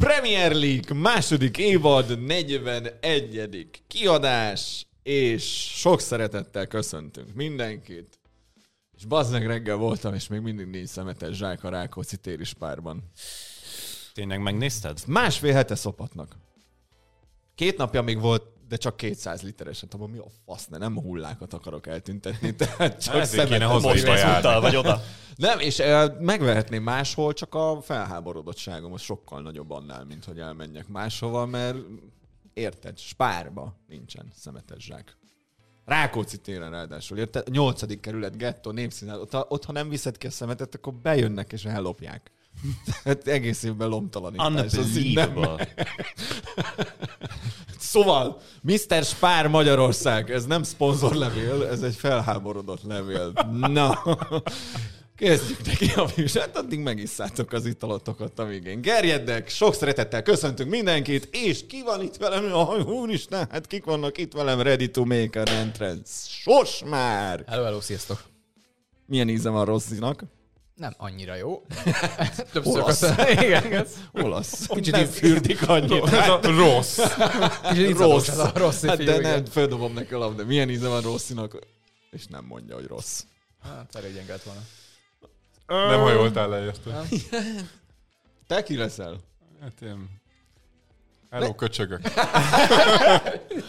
Premier League második évad 41. kiadás, és sok szeretettel köszöntünk mindenkit. És bazdmeg reggel voltam, és még mindig négy szemetes zsák a Rákóczi párban. Tényleg megnézted? Másfél hete szopatnak. Két napja még volt, de csak 200 literes. Hát mi a fasz, ne, nem a hullákat akarok eltüntetni, tehát csak szemetes hozni zsák. vagy oda. Nem, és eh, megvehetném máshol, csak a felháborodottságom az sokkal nagyobb annál, mint hogy elmenjek máshova, mert érted, spárba nincsen szemetes zsák. Rákóczi téren ráadásul, érted? Nyolcadik kerület, gettó, népszínház, ott, ott, ha nem viszed ki a szemetet, akkor bejönnek és ellopják. Hát egész évben lomtalanítás. nem- Unbelievable. Szóval, Mr. Spár Magyarország, ez nem szponzorlevél, ez egy felháborodott levél. Na, kezdjük neki a műsort, addig megisszátok az italotokat, amíg én gerjedek. Sok szeretettel köszöntünk mindenkit, és ki van itt velem? Jaj, úristen, hát kik vannak itt velem ready to make an entrance? Sos már! Hello, hello, sziasztok! Milyen íze van Rosszinak? Nem annyira jó. Többször Olasz. Igen, ez Olasz. Kicsit nem így- fürdik annyit. Ez a rossz. kicsit Rossz. Ez a rossz Hát de nem, földobom neki a labda. Milyen íze van Rosszinak? És nem mondja, hogy rossz. Hát, elég gyenge lett volna. Nem hajoltál le, érte. Te ki leszel? Hát én... Hello, köcsögök.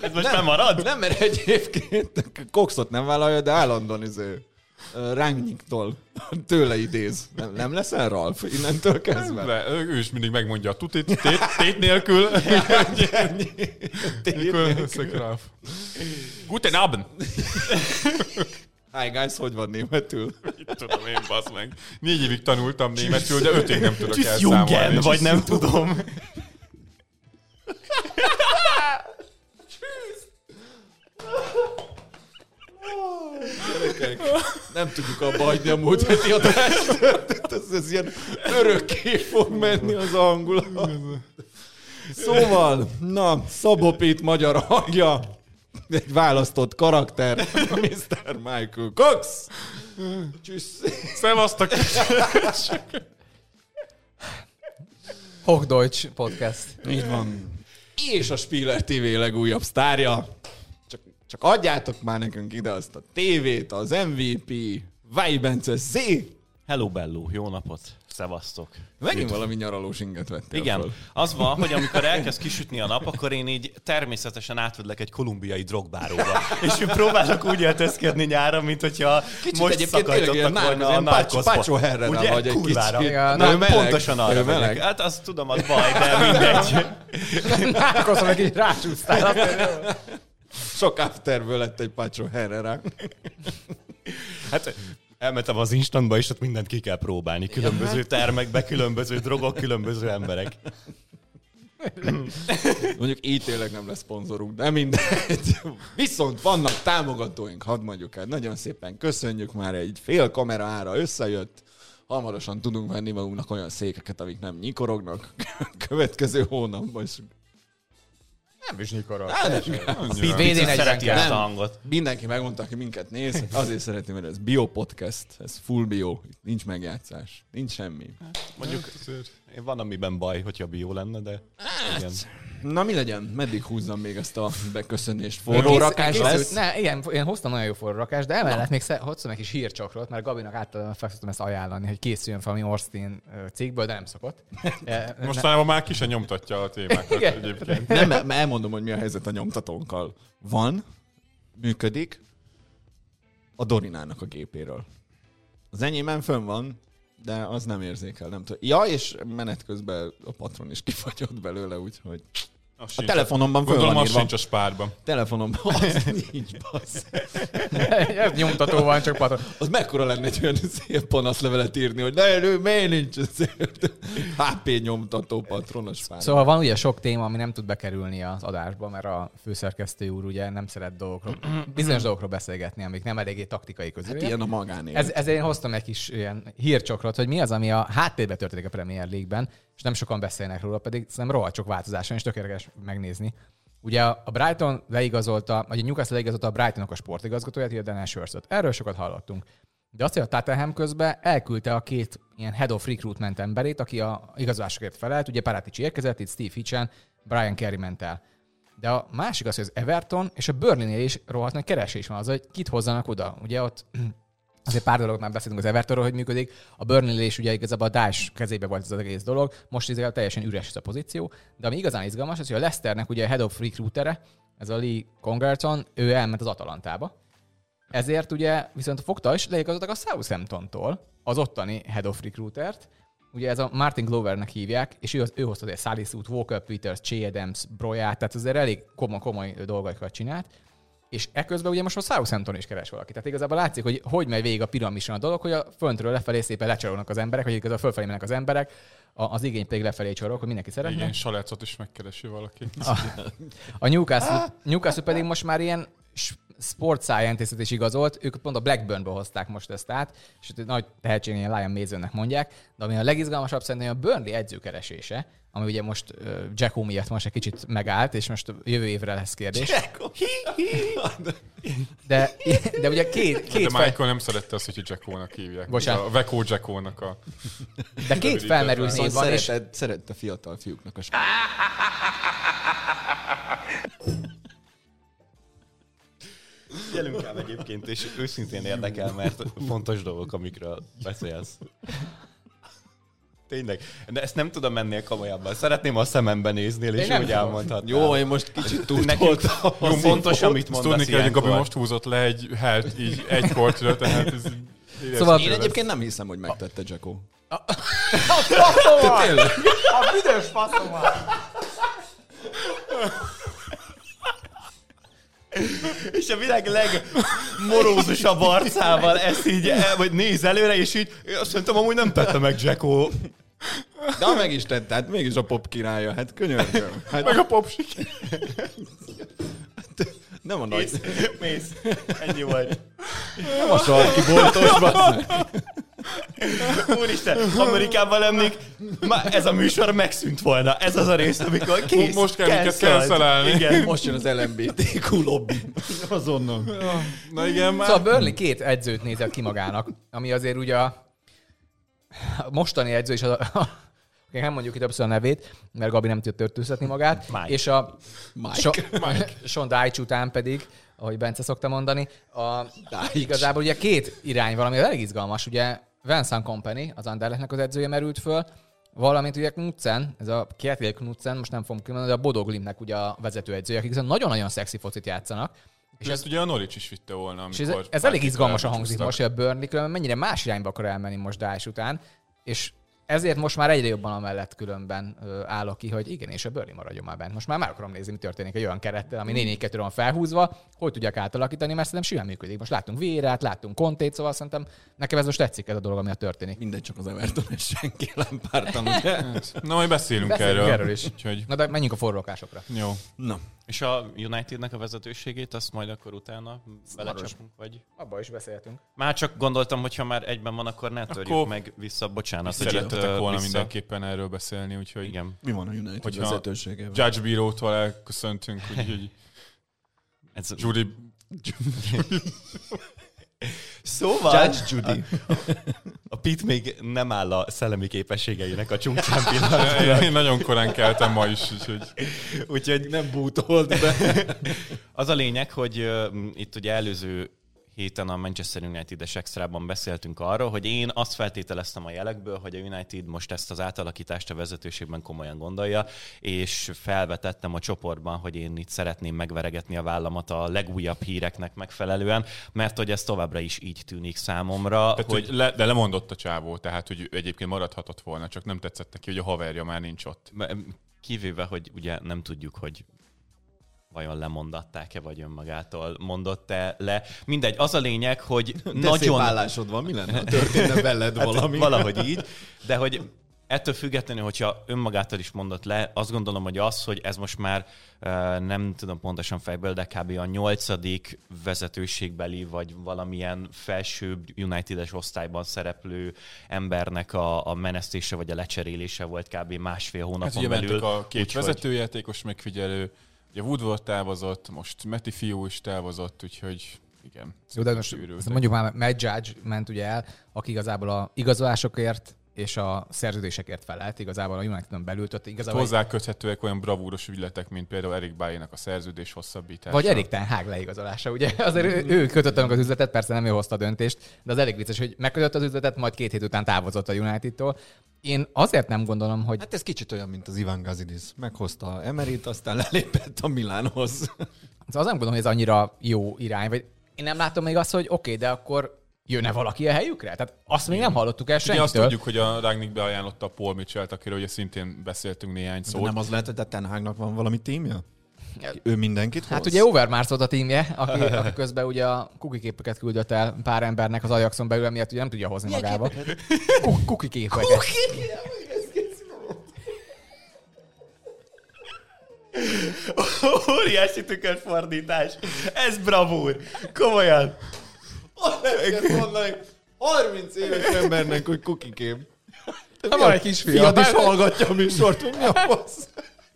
Ez most nem marad? Nem, mert egyébként Coxot nem vállalja, de állandóan izé ö, Rangniktól tőle idéz. Nem, nem leszel Ralf innentől kezdve? De ő is mindig megmondja a tutit, tét, tét nélkül. Összek rá. Guten Abend. Hi guys, hogy van németül? Mit tudom én, basz meg. Négy évig tanultam németül, de öt év nem tudok elszámolni. Jungen, vagy nem tudom. Gyerekek, nem tudjuk abba hagyni a múlt heti adást. Ez, ez ilyen örökké fog menni az hangulat. Szóval, na, Szabó Pét magyar hangja, egy választott karakter, Mr. Michael Cox. Csüssz. Szevasztok! Hochdeutsch podcast. Így van. És a Spieler TV legújabb sztárja. Csak, adjátok már nekünk ide azt a tévét, az MVP, Vibence Z. Hello, Bello, jó napot. Szevasztok. Megint valami nyaralós inget vettél Igen, föl. az van, hogy amikor elkezd kisütni a nap, akkor én így természetesen átvedlek egy kolumbiai drogbáróba. És én próbálok úgy öltözködni nyára, mint hogyha Kicsit most szakadtottak volna a narkoszba. Pácsó Herrera Ugye? vagy egy Kurvára. kicsit. Igen, Na, meleg. pontosan arra megyek. meleg. Hát azt tudom, az baj, de mindegy. Akkor meg így rácsúsztál. Sok afterből lett egy Pacho Herrera. Hát elmentem az instantba, és ott mindent ki kell próbálni. Különböző termekbe, különböző drogok, különböző emberek. Mondjuk így tényleg nem lesz szponzorunk, de mindegy. Viszont vannak támogatóink, hadd mondjuk el. Nagyon szépen köszönjük, már egy fél kamera ára összejött. Hamarosan tudunk venni magunknak olyan székeket, amik nem nyikorognak. Következő hónapban is. Nem is nyikorol. Annyira. VD40 Szereti kell. ezt a Nem. hangot. Mindenki megmondta, aki minket néz. Azért szeretném, mert ez bio podcast, ez full bio. Nincs megjátszás, nincs semmi. Mondjuk van, amiben baj, hogyha bió lenne, de igen. Na mi legyen? Meddig húzzam még ezt a beköszönést? Forró Kész- rakás lesz? Ne, igen, én hoztam nagyon jó forró rakást, de emellett még sze- hoztam egy kis hírcsokrot, mert Gabinak általában fel ezt ajánlani, hogy készüljön valami ö, cikkből, de nem szokott. E, Mostanában már ki se nyomtatja a témákat Igen. egyébként. Nem, elmondom, hogy mi a helyzet a nyomtatónkkal. Van, működik a Dorinának a gépéről. Az enyémben fönn van, de az nem érzékel, nem tudom. Ja, és menet közben a patron is kifagyott belőle, úgyhogy Az a telefonomban föl van írva. sincs a spárban. Telefonomban az nincs, bassz. Ez nyomtató van, csak patron. Az mekkora lenne egy olyan szép panaszlevelet írni, hogy ne, ő, miért nincs azért HP nyomtató patronos pár. Szóval van ugye sok téma, ami nem tud bekerülni az adásba, mert a főszerkesztő úr ugye nem szeret dolgokról, bizonyos dolgokról beszélgetni, amik nem eléggé taktikai közül. Hát ilyen a magánélet. Ez, ezért én hoztam egy kis ilyen hírcsokrot, hogy mi az, ami a háttérben történik a Premier League-ben, és nem sokan beszélnek róla, pedig szerintem rohadt sok változás van, és tökéletes megnézni. Ugye a Brighton leigazolta, vagy a Newcastle leigazolta a Brightonnak a sportigazgatóját, ugye Daniel Shurst-ot. Erről sokat hallottunk. De azt, hogy a Tottenham közben elküldte a két ilyen head of recruitment emberét, aki a igazolásokért felelt. Ugye Paratici érkezett, itt Steve Hitchen, Brian Kerry ment el. De a másik az, hogy az Everton és a Burnley-nél is rohadt nagy keresés van az, hogy kit hozzanak oda. Ugye ott azért pár dolog már beszéltünk az Evertonról, hogy működik. A Burnley is ugye igazából a Daesh kezébe volt ez az egész dolog. Most izé teljesen üres ez a pozíció. De ami igazán izgalmas, az, hogy a Leicesternek ugye a head of recruitere, ez a Lee Congerton, ő elment az Atalantába. Ezért ugye viszont fogta is leigazoltak a Southampton-tól az ottani head of recruitert, ugye ez a Martin Glovernek hívják, és ő, ő hozta azért Salisut, Walker Peters, Che Adams, Broyát, tehát azért elég komoly, komoly dolgokat csinált. És ekközben ugye most a Southampton is keres valaki. Tehát igazából látszik, hogy hogy megy végig a piramison a dolog, hogy a föntről lefelé szépen lecsorolnak az emberek, vagy igazából fölfelé mennek az emberek, a- az igény pedig lefelé csorol, hogy mindenki szeretne. Igen, salácot is megkeresi valaki. A, a Newcastle, Newcastle pedig most már ilyen sport scientist is igazolt, ők pont a Blackburnből hozták most ezt át, és egy nagy tehetség, ilyen Lion Masonnek mondják, de ami a legizgalmasabb szerintem a Burnley edzőkeresése, ami ugye most uh, Jacko miatt most egy kicsit megállt, és most jövő évre lesz kérdés. De, de ugye két, De két, fel, Michael nem szerette azt, hogy Jackónak hívják. Bocsánat. A Veko Jackónak a... de két felmerül név van, és szereted a fiatal fiúknak a Gyerünk el egyébként, és őszintén érdekel, mert fontos dolgok, amikről beszélsz. Tényleg. De ezt nem tudom mennél komolyabban. Szeretném a szemembe néznél, és úgy elmondhatnám. Jó, én most kicsit túl Nekünk jó, fontos, amit mondasz tudni kell, hogy Gabi most húzott le egy helt így egy kortra, tehát ez... Szóval- Én egyébként nem hiszem, hogy megtette Jacko. a büdös faszomat! És a világ legmorózusabb arcával ezt így, el- vagy néz előre, és így, azt mondtam, amúgy nem tette meg Jacko. De meg is tette, hát mégis a pop királya, hát könyörgöm. Hát Meg a popsik. Nem a nagy, Mész, mész. Ennyi volt. nem a sarki boltos. Úristen, Amerikában lennék, már ez a műsor megszűnt volna. Ez az a rész, amikor kész. Most kell minket cancelálni. Igen. Most jön az LMBTQ lobby. Azonnal. Na igen, már... Szóval Burnley két edzőt nézett ki magának, ami azért ugye a mostani edző is, az a, nem mondjuk itt többször a nevét, mert Gabi nem tudja törtőztetni magát, Mike. és a Mike. So, Sean Dyche után pedig, ahogy Bence szokta mondani, a, Dyche. igazából ugye két irány valami, az elég izgalmas, ugye Vincent Company, az Anderlechtnek az edzője merült föl, valamint ugye Knudsen, ez a Kjetil Knudsen, most nem fogom kimondani, de a Bodo Glimtnek ugye a vezetőedzője, akik viszont nagyon-nagyon szexi focit játszanak, És ezt ugye a Norwich is vitte volna, és ez, amikor... ez elég izgalmasan hangzik most, hogy a Burnley különben mennyire más irányba akar elmenni most Daesh után, és ezért most már egyre jobban amellett különben állok ki, hogy igen, és a Burnley maradjon már bent. Most már meg akarom nézni, mi történik egy olyan kerettel, ami 4 2 van felhúzva, hogy tudják átalakítani, mert szerintem simán működik. Most láttunk Vérát, láttunk Kontét, szóval szerintem nekem ez most tetszik ez a dolog, ami a történik. Mindegy, csak az Everton és senki nem pártam, ugye? Na, majd beszélünk, Beszélünk erről. erről is. Úgyhogy Na de menjünk a forrókásokra. jó. Na, És a Unitednek a vezetőségét, azt majd akkor utána belecsapunk, vagy? Abba is beszéltünk. Már csak gondoltam, hogy ha már egyben van, akkor ne törjük Akkor meg vissza. Bocsánat, hogy ö, volna vissza. mindenképpen erről beszélni, úgyhogy Igen. mi van a United Hogyha- vezetőségével? Judge Bírótól elköszöntünk, úgyhogy Ez, Judy... szóval Judge Judy. a Pit még nem áll a szellemi képességeinek a csúcsán pillanatban. Én nagyon korán keltem ma is, úgyhogy Úgyhogy Nem bútolt be. Az a lényeg, hogy uh, itt ugye előző héten a Manchester United-es extrában beszéltünk arról, hogy én azt feltételeztem a jelekből, hogy a United most ezt az átalakítást a vezetőségben komolyan gondolja, és felvetettem a csoportban, hogy én itt szeretném megveregetni a vállamat a legújabb híreknek megfelelően, mert hogy ez továbbra is így tűnik számomra, Tehát, hogy hogy le, de lemondott a csávó, tehát hogy egyébként maradhatott volna, csak nem tetszett neki, hogy a haverja már nincs ott. kivéve, hogy ugye nem tudjuk, hogy vajon lemondatták-e, vagy önmagától mondott-e le. Mindegy, az a lényeg, hogy De nagyon... szép állásod van, mi lenne, ha történne veled Hát valami? Valahogy így, de hogy ettől függetlenül, hogyha önmagától is mondott le, azt gondolom, hogy az, hogy ez most már nem tudom pontosan fejből, de kb. a nyolcadik vezetőségbeli, vagy valamilyen felsőbb United-es osztályban szereplő embernek a, a menesztése, vagy a lecserélése volt kb. másfél hónapon Hát ugye belül. a két úgyhogy- vezetőjátékos megfigyelő, ugye Woodward távozott, most Meti fiú is távozott, úgyhogy igen. Jó, de most mondjuk már Matt Judge ment ugye el, aki igazából a igazolásokért és a szerződésekért felelt igazából a Unitedon belül. Tehát igazából Hozzá köthetőek olyan bravúros ügyletek, mint például Erik Bájének a szerződés hosszabbítása. Vagy Erik Ten Hag leigazolása, ugye? Azért ő, ő kötötte meg az üzletet, persze nem ő hozta a döntést, de az elég vicces, hogy megkötött az üzletet, majd két hét után távozott a Unitedtól. Én azért nem gondolom, hogy Hát ez kicsit olyan, mint az Ivan Gazidis. Meghozta Emerit, aztán lelépett a Milánhoz. az nem gondolom, hogy ez annyira jó irány, vagy én nem látom még azt, hogy oké, okay, de akkor jönne valaki a helyükre? Tehát azt még nem hallottuk el Ugye azt senkitől. tudjuk, hogy a Ragnik beajánlotta a Paul Mitchell-t, akiről ugye szintén beszéltünk néhány De szót. nem az lehet, hogy a Ten Hagnak van valami tímja? Ő mindenkit Hát hoz? ugye Overmars volt a tímje, aki, aki közben ugye a kukiképeket küldött el pár embernek az Ajaxon belül, miatt ugye nem tudja hozni magába. Kuk- Kukiképeket. Óriási tükörfordítás. Ez bravúr. Komolyan. Ezt mondani 30 éves embernek, hogy kukikém. Ha van egy kisfia. Fiad is hallgatja a műsort, hogy mi a fasz?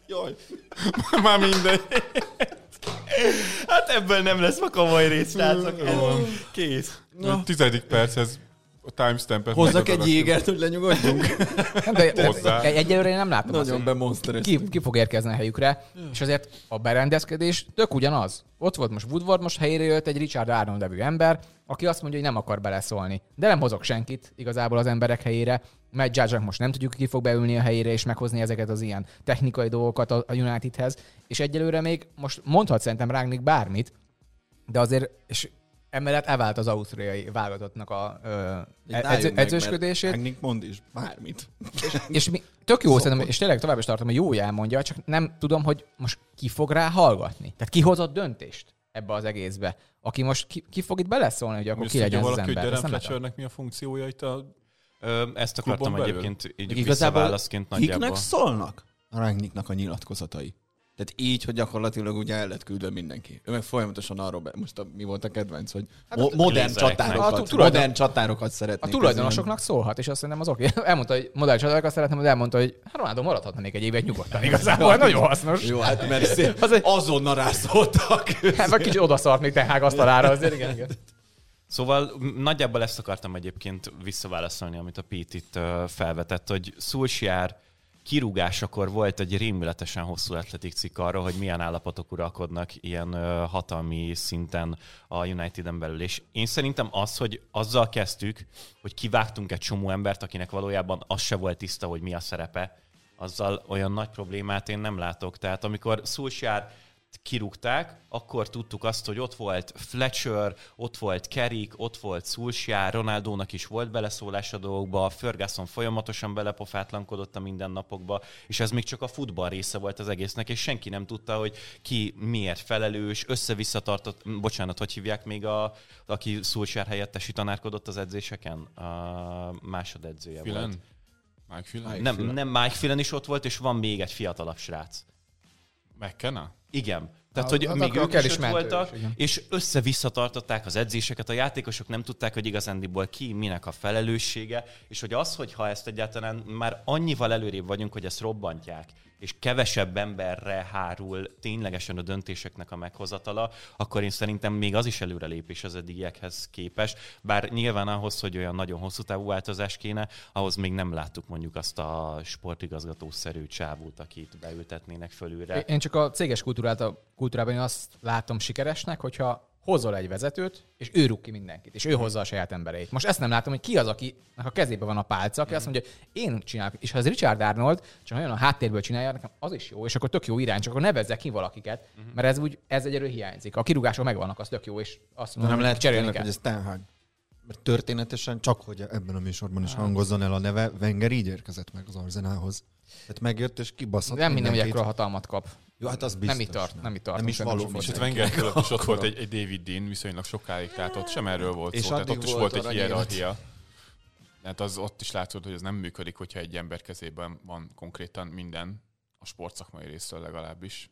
Jaj. Már mindegy. Hát ebből nem lesz ma komoly rész, srácok. Kész. A tizedik perchez a timestampet Hozzak egy jégert, hogy lenyugodjunk. De, de, egyelőre én nem látom Nagyon hogy bemonstereztünk. ki, ki fog érkezni a helyükre, és azért a berendezkedés tök ugyanaz. Ott volt most Woodward, most helyére jött egy Richard Arnold nevű ember, aki azt mondja, hogy nem akar beleszólni. De nem hozok senkit igazából az emberek helyére, mert judge most nem tudjuk, ki fog beülni a helyére és meghozni ezeket az ilyen technikai dolgokat a Unitedhez. És egyelőre még most mondhat szerintem Rangnick bármit, de azért, és emellett elvált az ausztriai válogatottnak a ö, edző, edzősködését. Ragnik mond is bármit. És mi, tök jó szerintem, és tényleg tovább is tartom, hogy jó elmondja, csak nem tudom, hogy most ki fog rá hallgatni. Tehát ki hozott döntést ebbe az egészbe. Aki most ki, ki fog itt beleszólni, hogy akkor Most ki legyen az valaki, hogy ember. Fletchernek mi a funkciója itt a... Ö, ezt akartam belül? egyébként így Igazából visszaválaszként nagyjából. kiknek szólnak a Rangnicknak a nyilatkozatai? Tehát így, hogy gyakorlatilag ugye el lett küldve mindenki. Ő meg folyamatosan arról, be, most a, mi volt a kedvenc, hogy Hát mo- a modern csatárokat, A tulajdon- modern csatárokat A szeretnék. tulajdonosoknak szólhat, és azt szerintem az oké. Elmondta, hogy modell csatárokat szeretem, de elmondta, hogy hát Ronaldo maradhatna még egy évet nyugodtan igazából. Nagyon hasznos. Jó, hát mert szép, Az egy- azonnal rászóltak. Hát vagy kicsit odaszart még Ten Hag asztalára, azért igen, igen. Szóval nagyjából ezt akartam egyébként visszaválaszolni, amit a Pete itt felvetett, hogy Szulsiár kirúgásakor volt egy rémületesen hosszú atletik cikk arra, hogy milyen állapotok uralkodnak ilyen hatalmi szinten a Uniteden belül. És én szerintem az, hogy azzal kezdtük, hogy kivágtunk egy csomó embert, akinek valójában az se volt tiszta, hogy mi a szerepe, azzal olyan nagy problémát én nem látok. Tehát amikor Szulsiár kirúgták, akkor tudtuk azt, hogy ott volt Fletcher, ott volt Kerik, ott volt Szulsjár, Ronaldónak is volt beleszólás a dolgokba, Ferguson folyamatosan belepofátlankodott a mindennapokba, és ez még csak a futball része volt az egésznek, és senki nem tudta, hogy ki miért felelős, össze-vissza tartott, bocsánat, hogy hívják még a, aki Szulsjár helyettesi tanárkodott az edzéseken? A másodedzője Filen? volt. Mike Filen? Nem, nem Mike Filen is ott volt, és van még egy fiatalabb srác. McKenna? Igen. Tehát, Hát, hogy hát még ők el is voltak, is, igen. és össze-vissza tartották az edzéseket, a játékosok nem tudták, hogy igazándiból ki, minek a felelőssége, és hogy az, hogyha ezt egyáltalán már annyival előrébb vagyunk, hogy ezt robbantják, és kevesebb emberre hárul ténylegesen a döntéseknek a meghozatala, akkor én szerintem még az is előrelépés az eddigiekhez képes, bár nyilván ahhoz, hogy olyan nagyon hosszú távú változás kéne, ahhoz még nem láttuk mondjuk azt a sportigazgatószerű csávút, akit beültetnének fölülre. Én csak a céges kultúrát, a kultúrában én azt látom sikeresnek, hogyha hozol egy vezetőt, és ő rúg ki mindenkit, és ő hozza a saját embereit. Most ezt nem látom, hogy ki az, akinek a kezében van a pálca, aki azt mondja, hogy én csinálok. És ha ez Richard Arnold, csak nagyon a háttérből csinálja, nekem az is jó, és akkor tök jó irány, csak akkor nevezze ki valakiket, mert ez úgy, ez egyelőre hiányzik. A kirúgások megvannak, az tök jó, és azt De mondom, nem lehet cserélni tényleg, hogy ez Ten Hag. Mert történetesen csak, hogy ebben a műsorban is hangozzon el a neve, Wenger így érkezett meg az Arzenálhoz. Tehát megjött és kibaszott Nem minden, hogy ekkora hatalmat kap. Jó, hát az biztos. Nem itt tart, nem itt tart. Nem is való. És És ott Wenger fölött is ott volt egy, egy David Dean viszonylag sokáig, tehát ott sem erről volt És szó, tehát ott is volt egy hierarchia. Tehát az ott is látszott, hogy ez nem működik, hogyha egy ember kezében van konkrétan minden, a sportszakmai részről legalábbis.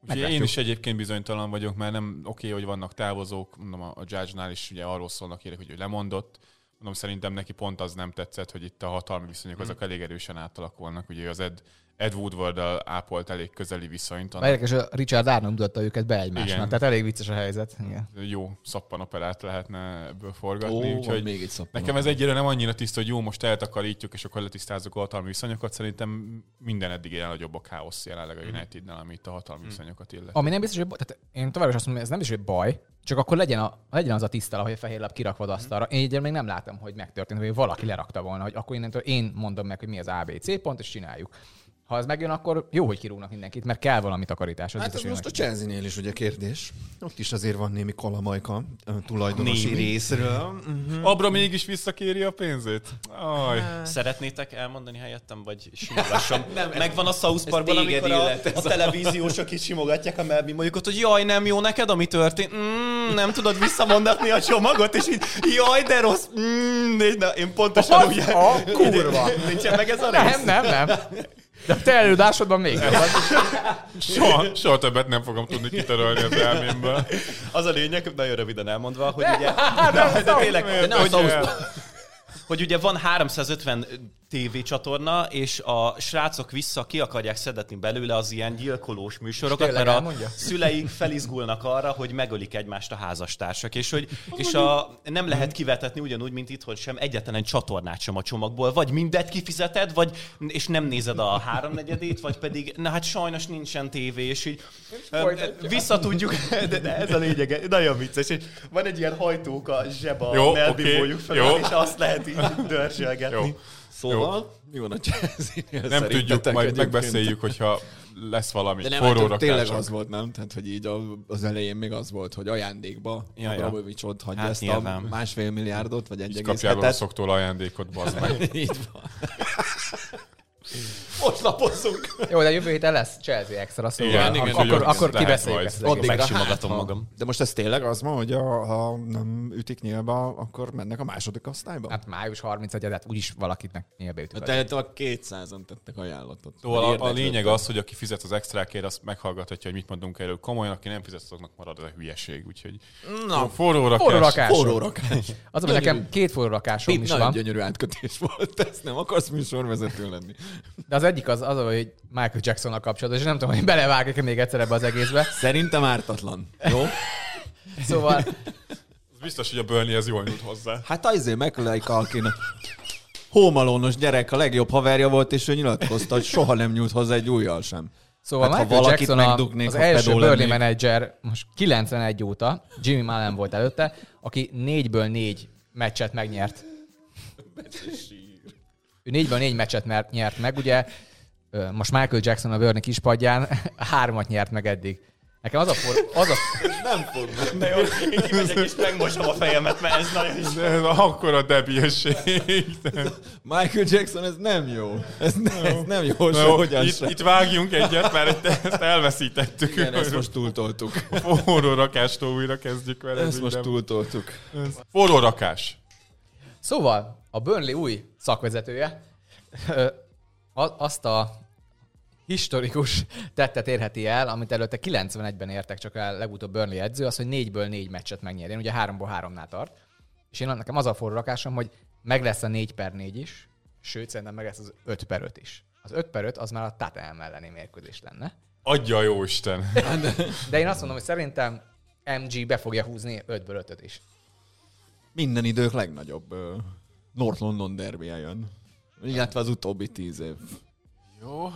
Úgyhogy én is egyébként bizonytalan vagyok, mert nem oké, hogy vannak távozók, mondom a, a Judge-nál is ugye arról szólnak hírek, hogy ő lemondott. Mondom, szerintem neki pont az nem tetszett, hogy itt a hatalmi viszonyok azok elég erősen átalakulnak. Ugye az Ed, Ed woodward ápolt elég közeli viszonyt. Annak... Érdekes, hogy Richard Arnold mutatta őket be egymásnak, Igen. tehát elég vicces a helyzet. Igen. Jó szappanoperát lehetne ebből forgatni, Ó, úgyhogy még egy nekem ez egyre nem annyira tiszta, hogy jó, most eltakarítjuk, és akkor letisztázzuk a hatalmi viszonyokat. Szerintem minden eddig ilyen nagyobb a káosz jelenleg a mhm. Unitednál, ami itt a hatalmi hmm. viszonyokat illeti. Ami nem biztos, hogy tehát én továbbra is azt mondom, hogy ez nem biztos, hogy baj, csak akkor legyen, a, legyen az a tisztela, hogy a fehér lap kirakva asztalra. Én így még nem látom, hogy megtörtént, hogy valaki lerakta volna, hogy akkor innentől én mondom meg, hogy mi az ABC pont, és csináljuk ha ez megjön, akkor jó, hogy kirúgnak mindenkit, mert kell valami takarítás. Az hát ez most a Chelsea-nél is ugye kérdés. Ott is azért van némi kalamajka tulajdonosi némi. részről. Uh-huh. Abra mégis visszakéri a pénzét? Aj. Szeretnétek elmondani helyettem, vagy simogassam? nem, Megvan a South Parkban, amikor a, a televíziósok is simogatják a melbi, mondjuk ott, hogy jaj, nem jó neked, ami történt. Mm, nem tudod visszamondatni a csomagot, és így, jaj, de rossz. Mm, de én pontosan úgy... A kurva! Nincsen meg ez a rész? Nem, nem, nem. De a te előadásodban még soha, soha többet nem fogom tudni kitörölni az elmémből. Az a lényeg, nagyon röviden elmondva, hogy ugye... De, de tényleg, de nem hogy, hogy ugye van 350 tévécsatorna, és a srácok vissza ki akarják szedetni belőle az ilyen gyilkolós műsorokat, mert a elmondja? szüleik felizgulnak arra, hogy megölik egymást a házastársak, és hogy és a, nem lehet kivetetni ugyanúgy, mint itt, hogy sem egyetlen csatornát sem a csomagból, vagy mindet kifizeted, vagy és nem nézed a háromnegyedét, vagy pedig, na hát sajnos nincsen tévé, és így vissza tudjuk, de, de ez a lényeg, nagyon vicces, és van egy ilyen hajtók a zseb a okay, fel, jó. és azt lehet így dörzsölgetni. Jó. Szóval, jó. mi van a jazz Nem tudjuk, majd megbeszéljük, hogyha lesz valami De nem, forró hát, tényleg az volt, nem? Tehát, hogy így az elején még az volt, hogy ajándékba ja, Abramovics ott hagyja hát ezt nyilván. a másfél milliárdot, vagy egy egész kapjál a szoktól ajándékot, bazd meg. így van. Most lapozzunk. Jó, de jövő héten lesz Chelsea extra, szóval igen, igen, akkor, akkor kibeszéljük ezt. Addig megsimogatom hát, magam. De most ez tényleg az ma, hogy a, ha nem ütik nyílba, akkor mennek a második osztályba? Hát május 31 hát úgyis valakitnek nyílbe ütik. Tehát a 200-an tettek ajánlatot. Szóval a, a lényeg az, hogy aki fizet az extrákért, azt meghallgathatja, hogy mit mondunk erről. Komolyan, aki nem fizet, azoknak marad az a hülyeség. Úgyhogy Na, forró rakás. Forró rakás. Forró rakás. Az, hogy nekem két forró rakásom is van. gyönyörű átkötés volt. Ezt nem akarsz műsorvezető lenni. De az egyik az, az hogy Michael Jackson-nal kapcsolatos, és nem tudom, hogy belevágok még egyszer ebbe az egészbe. Szerintem ártatlan. Jó? szóval... Az biztos, hogy a Burnley ez jól nyújt hozzá. Hát azért Macaulay Culkin hómalónos gyerek a legjobb haverja volt, és ő nyilatkozta, hogy soha nem nyújt hozzá egy újjal sem. Szóval hát, Michael Jackson a, az első Burnley menedzser most 91 óta, Jimmy Mullen volt előtte, aki négyből négy meccset megnyert. Ő négyből négy meccset nyert meg, ugye most Michael Jackson a Burnley kispadján hármat nyert meg eddig. Nekem az a for... Az a... Nem fog De jó, én kimegyek és megmosom a fejemet, mert ez nagyon is... De ez akkora debilség. Michael Jackson, ez nem jó. Ez, ne, ez nem jó, no, sehogyan itt, itt, vágjunk egyet, mert ezt elveszítettük. Igen, ezt most túltoltuk. Forró rakástól újra kezdjük vele. Ezt most túltoltuk. Forró rakás. Szóval, a Burnley új szakvezetője azt a historikus tettet érheti el, amit előtte 91-ben értek csak el legutóbb Burnley edző, az, hogy négyből négy meccset megnyerjen, ugye háromból háromnál tart. És én nekem az a forró rakásom, hogy meg lesz a 4 per 4 is, sőt, szerintem meg lesz az 5 per 5 is. Az 5 per 5 az már a Tottenham elleni mérkőzés lenne. Adja jó Isten! De én azt mondom, hogy szerintem MG be fogja húzni 5-ből 5 is. Minden idők legnagyobb North London derby jön. Illetve az utóbbi tíz év. Jó.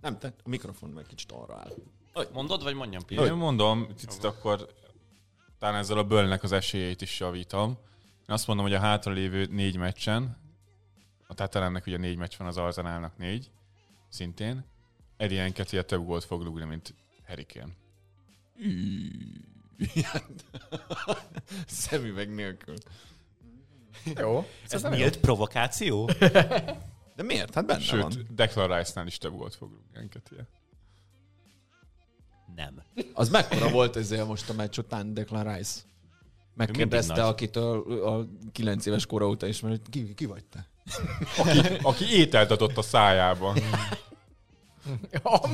Nem, te a mikrofon meg kicsit arra áll. Mondod, vagy mondjam, Pia? Én mondom, picit akkor talán ezzel a bölnek az esélyeit is javítom. Én azt mondom, hogy a hátralévő négy meccsen, a Tatalennek ugye négy meccs van, az Arzenálnak négy, szintén. Eddie Enketia több gólt fog lúgni, mint Harry Kane. Szemüveg nélkül. Jó. Ez nyílt provokáció? De miért? Hát benne Sőt, van. Declan Rice-nál is több volt fog Enketia. Nem. Az mekkora volt ezzel most a meccs után Declan Rice? Megkérdezte, akitől a kilenc éves kora óta is, mert ki, ki vagy te? Aki, aki ételt adott a szájában.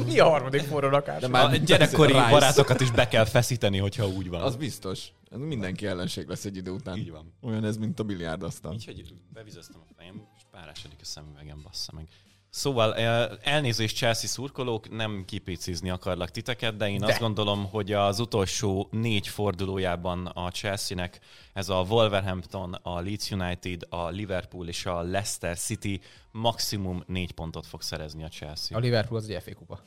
Mi a harmadik forró lakás? De már a gyerekkori barátokat is be kell feszíteni, hogyha úgy van. Az biztos. Ez mindenki ellenség lesz egy idő után. Így van. Olyan ez, mint a biliárdasztal. Így, hogy bevizeztem a fejem, és párásodik a szemüvegem, bassza meg. Szóval eh, elnézést Chelsea szurkolók, nem kipicizni akarlak titeket, de én de. azt gondolom, hogy az utolsó négy fordulójában a Chelsea-nek ez a Wolverhampton, a Leeds United, a Liverpool és a Leicester City maximum négy pontot fog szerezni a Chelsea. A Liverpool az egy FA kupa.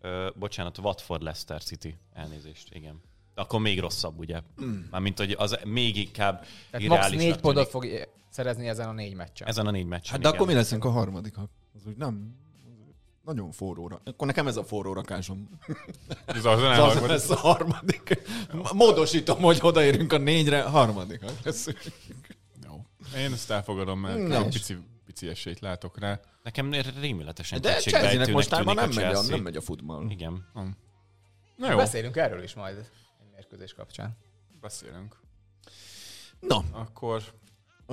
Ö, bocsánat, Watford Leicester City. Elnézést, igen. Akkor még rosszabb, ugye? Mm. Mármint, hogy az még inkább Tehát max négy pontot fog szerezni ezen a négy meccsen. Ezen a négy meccsen, Hát de akkor mi leszünk a harmadikak? Az úgy nem... Nagyon forróra. Akkor nekem ez a forró rakásom. Az Arsenal Az az harmadik. lesz a harmadik. Módosítom, hogy odaérünk a négyre, leszünk. Jó. Én ezt elfogadom, mert no. pici, pici esélyt látok rá. Nekem rémületesen De Chelsea-nek mostában nem megy, a, nem megy a futball. Igen. Na jó, Beszélünk erről is majd egy mérkőzés kapcsán. beszélünk. Na, Akkor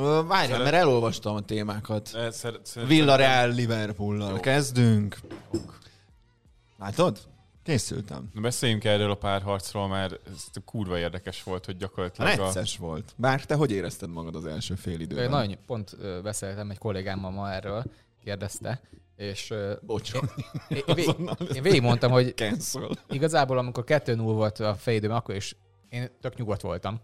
várjál, Szeret- mert elolvastam a témákat. eh, szer- szer- Villarreal Liverpool-lal kezdünk. Látod? Készültem. Na beszéljünk erről a párharcról, mert ez kurva érdekes volt, hogy gyakorlatilag a... Necces volt. Bár te hogy érezted magad az első fél időben? Nagyon, pont beszéltem egy kollégámmal ma erről, kérdezte, és Bocs, én, én, vég, én végigmondtam, hogy cancel. igazából amikor 2-0 volt a fél időben, akkor is én tök nyugodt voltam.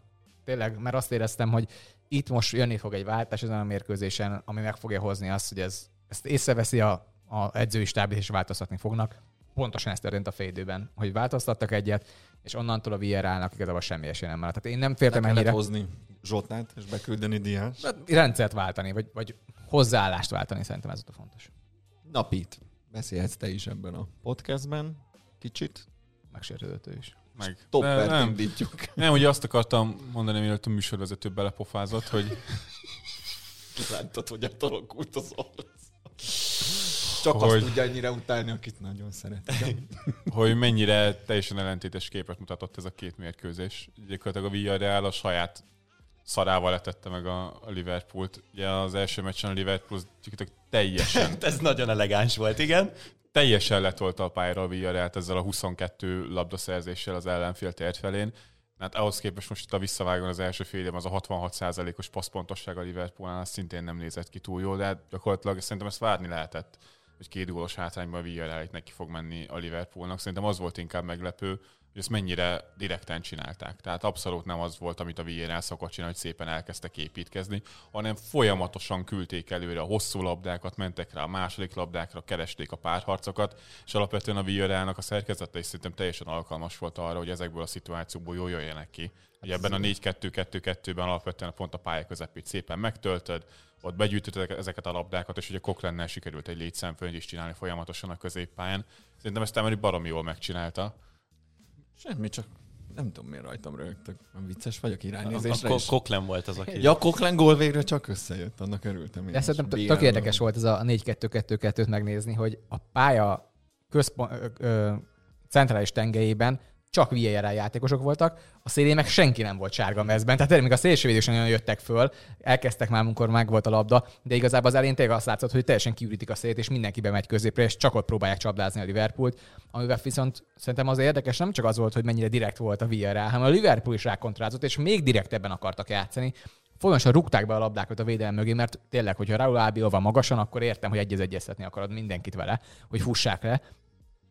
Tényleg, mert azt éreztem, hogy itt most jönni fog egy váltás ezen a mérkőzésen, ami meg fogja hozni azt, hogy ez, ezt észreveszi a, a edzői stáb, és változtatni fognak. Pontosan ez történt a fél időben, hogy változtattak egyet, és onnantól a VR-nak igazából semmi esély nem maradt. Tehát én nem Le féltem kellett ennyire hozni Zsotát, és beküldeni Diás. Hát, rendszert váltani, vagy, vagy hozzáállást váltani, szerintem ez a fontos. Napit. Beszélhetsz te is ebben a podcastben. Kicsit. Megsértődött ő is. Meg. De Toppert nem, indítjuk. nem, ugye azt akartam mondani, mielőtt a műsorvezető belepofázott, hogy Láttad, hogy átalakult az arc. Csak Hogy- azt tudja ennyire utálni, akit nagyon szeret. hogy mennyire teljesen ellentétes képet mutatott ez a két mérkőzés. Gyakorlatilag a Villarreal a saját szarával letette meg a, a Liverpoolt. Ugye az első meccsen a Liverpool gyakorlatilag teljesen, Ez nagyon elegáns volt, igen. Teljesen letolta a pályára a Villarrealt ezzel a 22 labdaszerzéssel az ellenfél tért felén. Hát ahhoz képest most itt a visszavágon az első fél évben az a 66%-os passzpontosság a Liverpoolnál az szintén nem nézett ki túl jól, de hát gyakorlatilag szerintem ezt várni lehetett, hogy két gólos hátrányban a Villarreal neki fog menni a Liverpoolnak. Szerintem az volt inkább meglepő, hogy ezt mennyire direkten csinálták. Tehát abszolút nem az volt, amit a Villarreal szokott csinálni, hogy szépen elkezdtek építkezni, hanem folyamatosan küldték előre a hosszú labdákat, mentek rá a második labdákra, keresték a párharcokat, és alapvetően a Villarrealnak a szerkezete is szerintem teljesen alkalmas volt arra, hogy ezekből a szituációkból jól jöjjenek ki. Ugye ebben a 4-2-2-2-ben alapvetően pont a pálya közepét szépen megtöltöd, ott begyűjtöttek ezeket a labdákat, és ugye Cochrane-nel sikerült egy létszámfölnyt is csinálni folyamatosan a középpályán. Szerintem ezt Emery baromi jól megcsinálta. Semmi, csak nem tudom, miért rajtam rögtök. Nem vicces vagyok iránynézésre A is. Koklen volt az, aki... Ja, Coquelin gól végre csak összejött, annak örültem én. De szerintem tök- tök érdekes volt ez a 4-2-2-2-t megnézni, hogy a pálya központ, ö, ö, centrális tengelyében csak VAR játékosok voltak, a szélén meg senki nem volt sárga mezben, tehát tényleg még a szélsővédők sem nagyon jöttek föl, elkezdtek már, amikor meg volt a labda, de igazából az elején tényleg azt látszott, hogy teljesen kiürítik a szélet, és mindenki bemegy középre, és csak ott próbálják csapdázni a Liverpoolt, amivel viszont szerintem az érdekes nem csak az volt, hogy mennyire direkt volt a VAR, hanem a Liverpool is rákontrázott, és még direktebben akartak játszani, folyamatosan rúgták be a labdákat a védelem mögé, mert tényleg, hogyha Raúl Albiol van magasan, akkor értem, hogy egyez egyeztetni akarod mindenkit vele, hogy fussák le.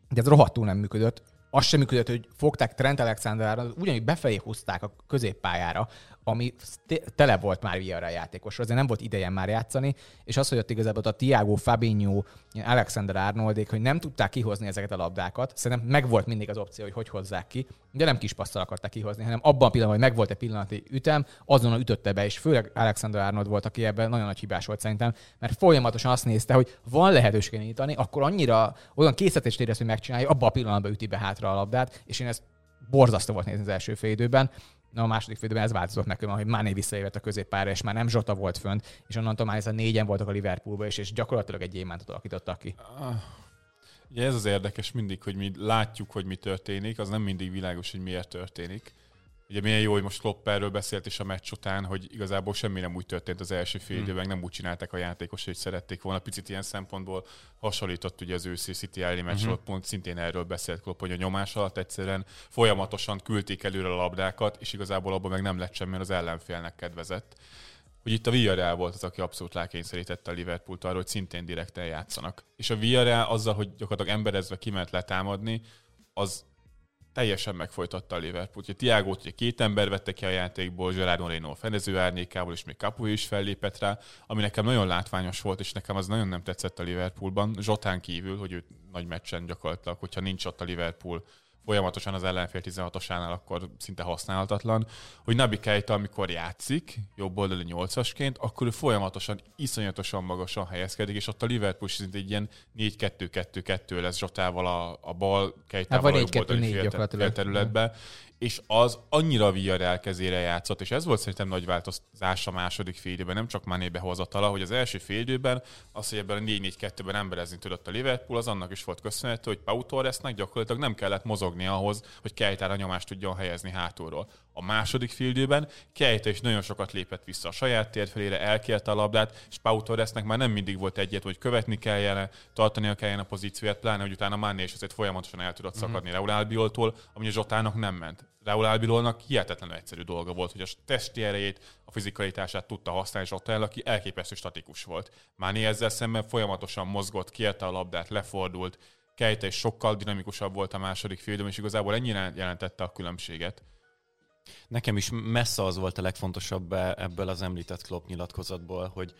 De ez rohadtul nem működött. Az sem működött, hogy fogták Trent Alexander ugyanúgy befelé húzták a középpályára, ami te- tele volt már VRA játékosra, azért nem volt idejen már játszani, és az, hogy ott igazából a Tiago, Fabinho, Alexander Arnoldék, hogy nem tudták kihozni ezeket a labdákat, szerintem megvolt mindig az opció, hogy hogy hozzák ki, de nem kis passzal akarták kihozni, hanem abban a pillanatban, hogy megvolt egy pillanati ütem, azonnal ütötte be, és főleg Alexander Arnold volt, aki ebben nagyon nagy hibás volt szerintem, mert folyamatosan azt nézte, hogy van lehetőség nyitani, akkor annyira olyan készítést érez, hogy megcsinálja, abban a pillanatban üti be hátra a labdát, és én ezt borzasztó volt nézni az első fél időben. Na, a második fél időben ez változott nekem, hogy Máné visszaévett a középpára, és már nem Zsota volt fönt, és onnantól már ez a négyen voltak a Liverpoolba is, és gyakorlatilag egy gyémántot alakítottak ki. Ah, Ugye ez az érdekes mindig, hogy mi látjuk, hogy mi történik, az nem mindig világos, hogy miért történik. Ugye milyen jó, hogy most Klopp erről beszélt is a meccs után, hogy igazából semmi nem úgy történt az első fél Hmm. időben, nem úgy csinálták a játékos, hogy szerették volna. Picit ilyen szempontból hasonlított ugye az őszi City elleni meccs, uh-huh. pont szintén erről beszélt Klopp, hogy a nyomás alatt egyszerűen folyamatosan küldték előre a labdákat, és igazából abban meg nem lett semmi, mert az ellenfélnek kedvezett. hogy itt a Villarreal volt az, aki abszolút rákényszerítette a Liverpoolt arra, hogy szintén direkt eljátszanak. És a Villarreal azzal, hogy gyakorlatilag emberezve kiment letámadni, az teljesen megfojtatta a Liverpoolt. Ugye Tiago ugye két ember vette ki a játékból, Gerard Moreno fedező árnyékából, és még Capu is fellépett rá, ami nekem nagyon látványos volt, és nekem az nagyon nem tetszett a Liverpoolban. Zsotán kívül, hogy ő nagy meccsen gyakorlatilag, hogyha nincs ott a Liverpool folyamatosan az ellenfél 16-osánál, akkor szinte használhatatlan, hogy Nabi Keita, amikor játszik, jobb oldali 8-asként, akkor ő folyamatosan, iszonyatosan magasan helyezkedik, és ott a Liverpool szinte egy ilyen 4-2-2-2 lesz Zsotával a, a bal, Keitával hát a jobb oldali fél, fél területbe, és az annyira Villarreal kezére játszott, és ez volt szerintem nagy változás a második félidőben, nem csak Mané behozatala, hogy az első félidőben az, hogy ebben a 4-4-2-ben emberezni tudott a Liverpool, az annak is volt köszönhető, hogy Pau Torresnek gyakorlatilag nem kellett mozogni ahhoz, hogy Kejtára nyomást tudjon helyezni hátulról. A második fildőben Kejta is nagyon sokat lépett vissza a saját térfelére, elkérte a labdát, és Pau Torresnek már nem mindig volt egyet, hogy követni kellene, tartani kellene a pozícióját, pláne, hogy utána Mané is azért folyamatosan el tudott szakadni mm-hmm. Raúl Albioltól, ami a Zsotának nem ment. Raúl Albilolnak hihetetlenül egyszerű dolga volt, hogy a testi erejét, a fizikalitását tudta használni el, aki elképesztő statikus volt. Máné ezzel szemben folyamatosan mozgott, kérte a labdát, lefordult, Kejte is sokkal dinamikusabb volt a második félidőm, és igazából ennyire jelentette a különbséget. Nekem is messze az volt a legfontosabb ebből az említett Klopp nyilatkozatból, hogy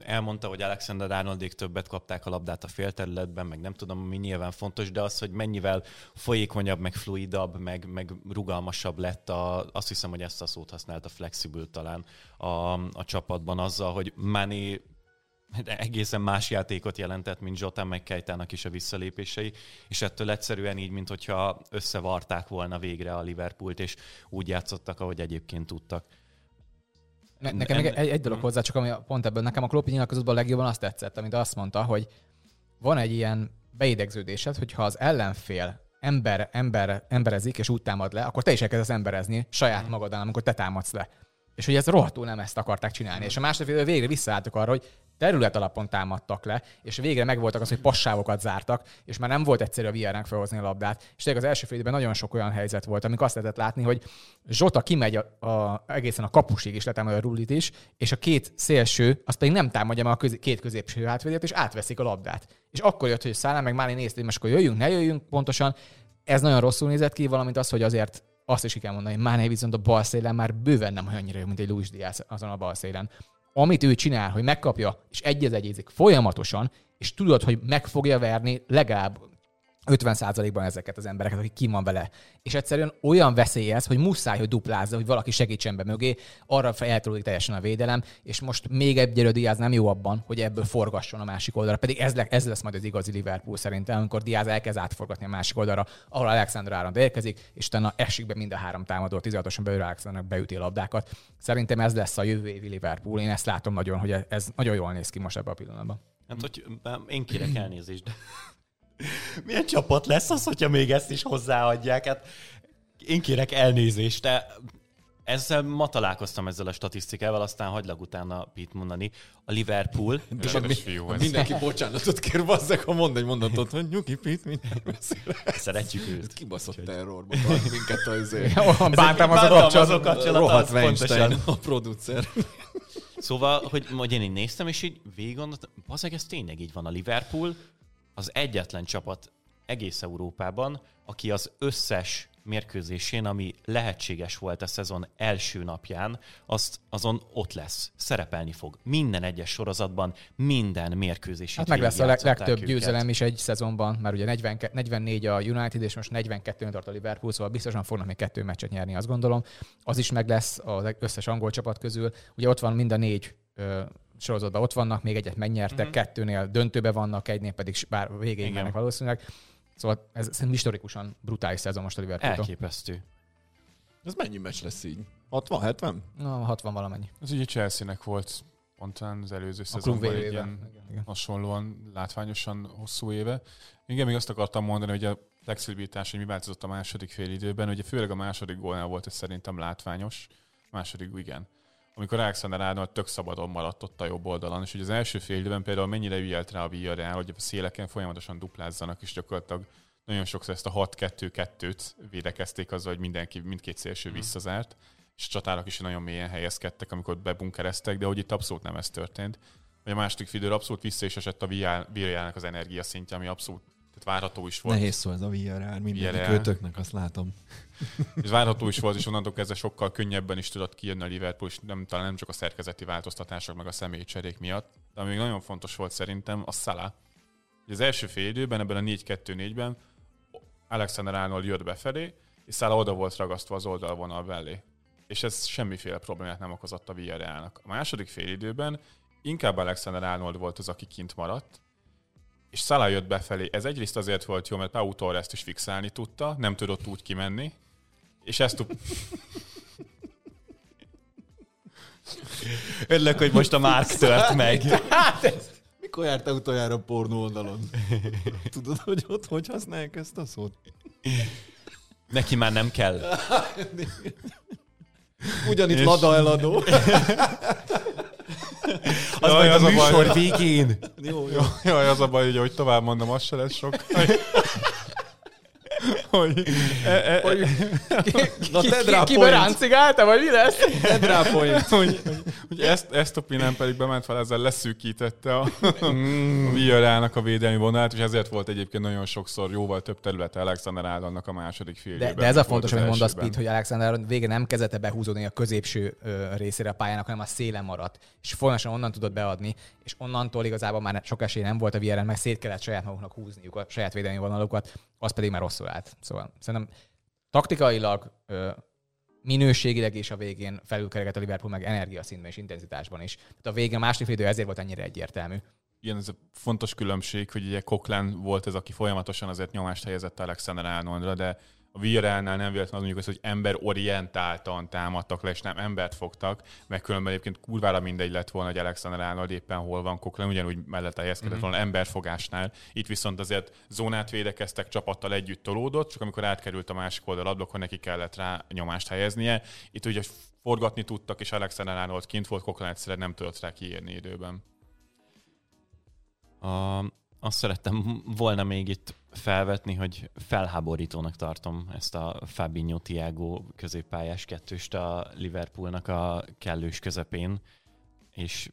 elmondta, hogy Alexander Arnoldék többet kapták a labdát a félterületben, meg nem tudom, mi nyilván fontos, de az, hogy mennyivel folyékonyabb, meg fluidabb, meg, meg rugalmasabb lett, a, azt hiszem, hogy ezt a szót használta flexible talán a, a csapatban azzal, hogy Mané egészen más játékot jelentett, mint Zsotán meg Kejtának is a visszalépései, és ettől egyszerűen így, mint hogyha összevarták volna végre a Liverpoolt, és úgy játszottak, ahogy egyébként tudtak. Ne, nekem en... egy, egy dolog hozzá, csak ami pont ebből nekem a Kloppi nyilatkozatban a legjobban azt tetszett, amit azt mondta, hogy van egy ilyen beidegződésed, hogyha az ellenfél ember, ember, emberezik, és úgy támad le, akkor te is elkezdesz emberezni saját mm. magadán, amikor te támadsz le. És hogy ez rohadtul nem ezt akarták csinálni. És a második végre visszaálltak arra, hogy terület alapon támadtak le, és végre megvoltak az, hogy passávokat zártak, és már nem volt egyszerű a VR-nek felhozni a labdát. És tényleg az első félidőben nagyon sok olyan helyzet volt, amikor azt lehetett látni, hogy Zsota kimegy a, a, egészen a kapusig, és letámadja a rullit is, és a két szélső, az pedig nem támadja meg a köz, két középső hátvédét, és átveszik a labdát. És akkor jött, hogy Szállán meg Máli nézte, hogy most akkor jöjjünk, ne jöjjünk pontosan. Ez nagyon rosszul nézett ki, valamint az, hogy azért azt is ki kell mondani, Máné viszont a bal szélen már bőven nem annyira jó, mint egy Luis Diaz azon a bal szélen. Amit ő csinál, hogy megkapja, és egyez egyézik folyamatosan, és tudod, hogy meg fogja verni legalább 50%-ban ezeket az embereket, akik ki van vele. És egyszerűen olyan veszélyez, hogy muszáj, hogy duplázza, hogy valaki segítsen be mögé, arra eltolódik teljesen a védelem, és most még egyre Diaz nem jó abban, hogy ebből forgasson a másik oldalra. Pedig ez, le, ez lesz majd az igazi Liverpool szerintem, amikor Diaz elkezd átforgatni a másik oldalra, ahol Alexander Arnold érkezik, és utána esik be mind a három támadó, 16-osan belül Alexandernek beüti labdákat. Szerintem ez lesz a jövő évi Liverpool. Én ezt látom nagyon, hogy ez nagyon jól néz ki most ebben a pillanatban. Hát, hogy én kérek elnézést, de milyen csapat lesz az, hogyha még ezt is hozzáadják? Hát én kérek elnézést, de ezzel ma találkoztam ezzel a statisztikával, aztán hagylak utána Pete mondani. A Liverpool... És a, mi, fiú, mindenki bocsánatot kér, bazzek, ha mond egy mondatot, hogy nyugi Pete, minden beszél. Szeretjük őt. Kibaszott terrorba tart minket az izé. Bántam az a kapcsolat. Rohadt Weinstein, a producer. Szóval, hogy, hogy én így néztem, és így végig gondoltam, ez tényleg így van a Liverpool, az egyetlen csapat egész Európában, aki az összes mérkőzésén, ami lehetséges volt a szezon első napján, azt azon ott lesz, szerepelni fog. Minden egyes sorozatban, minden mérkőzés. Hát meg lesz a leg, legtöbb őket. győzelem is egy szezonban, mert ugye 40, 44 a United, és most 42 tart a Liverpool, szóval biztosan fognak még kettő meccset nyerni, azt gondolom. Az is meg lesz az összes angol csapat közül. Ugye ott van mind a négy sorozatban ott vannak, még egyet megnyertek, uh-huh. kettőnél döntőbe vannak, egynél pedig bár végén mennek valószínűleg. Szóval ez szerintem historikusan brutális szezon most a liverpool Elképesztő. Ez mennyi meccs lesz így? 60, 70? Na, 60 valamennyi. Ez ugye Chelsea-nek volt pont az előző a szezonban egy ilyen igen. hasonlóan látványosan hosszú éve. Igen, még azt akartam mondani, hogy a flexibilitás, hogy mi változott a második fél időben, ugye főleg a második gólnál volt ez szerintem látványos. A második, igen amikor Alexander Arnold tök szabadon maradt ott a jobb oldalon, és hogy az első fél időben például mennyire ügyelt rá a Villarreal, hogy a széleken folyamatosan duplázzanak, és gyakorlatilag nagyon sokszor ezt a 6-2-2-t védekezték azzal, hogy mindenki, mindkét szélső hmm. visszazárt, és a csatárok is nagyon mélyen helyezkedtek, amikor bebunkereztek, de hogy itt abszolút nem ez történt. Hogy a második fidőre abszolút vissza is esett a Villarrealnak az energia szintje, ami abszolút tehát várható is volt. Nehéz szó ez a VRR, mindenki kötöknek, azt látom. És várható is volt, és onnantól kezdve sokkal könnyebben is tudott kijönni a Liverpool, és nem, talán nem csak a szerkezeti változtatások, meg a személyi cserék miatt. De ami még nagyon fontos volt szerintem, a. Ugye Az első fél időben, ebben a 4-2-4-ben Alexander Arnold jött befelé, és Salah oda volt ragasztva az oldalvonal mellé. És ez semmiféle problémát nem okozott a Villarrealnak. A második fél időben inkább Alexander Arnold volt az, aki kint maradt, és Salah jött befelé. Ez egyrészt azért volt jó, mert Pau Torres-t is fixálni tudta, nem tudott úgy kimenni, és ezt tud... Örülök, hogy most a Mark tört meg. Mikor jártál utoljára pornó oldalon? Tudod, hogy ott hogy használják ezt a szót? Neki már nem kell. Ugyanitt Lada eladó. Az Jaj, az a a baj. műsor végén. jó, jó. Jaj, az a baj, hogy ahogy tovább mondom, az se lesz sok. Hogy, e, e, hogy, Na Ki, tedd ki, rá ki point. beráncigálta, vagy mi lesz? Tedd rá point. hogy, hogy ezt, ezt a pillanat pedig bement fel, ezzel leszűkítette a, a Villarrealnak a védelmi vonalát, és ezért volt egyébként nagyon sokszor jóval több területe Alexander Áldonnak a második fél De, de ez a fontos, amit az mondasz. Pete, hogy Alexander végre nem kezdete behúzódni a középső ö, részére a pályának, hanem a szélen maradt, és folyamatosan onnan tudott beadni, és onnantól igazából már sok esély nem volt a VRN, meg szét kellett saját maguknak húzniuk a saját védelmi vonalukat, az pedig már rosszul állt. Szóval szerintem taktikailag, minőségileg is a végén felülkeregett a Liverpool meg energiaszintben és intenzitásban is. Tehát a vége a második idő ezért volt ennyire egyértelmű. Igen, ez a fontos különbség, hogy ugye Coquelin volt ez, aki folyamatosan azért nyomást helyezett Alexander Arnoldra, de a Villarrealnál nem véletlenül mondjuk azt, hogy emberorientáltan támadtak le, és nem embert fogtak, meg különben egyébként kurvára mindegy lett volna, hogy Alexander Arnold éppen hol van, Coquelin ugyanúgy mellett helyezkedett Mhm. volna emberfogásnál. Itt viszont azért zónát védekeztek, csapattal együtt tolódott, csak amikor átkerült a másik oldal akkor neki kellett rá nyomást helyeznie. Itt ugye forgatni tudtak, és Alexander Arnold kint volt, Coquelin egyszerűen nem tudott rá kiírni időben. A, azt szerettem volna még itt felvetni, hogy felháborítónak tartom ezt a Fabinho Tiago középpályás kettőst a Liverpoolnak a kellős közepén, és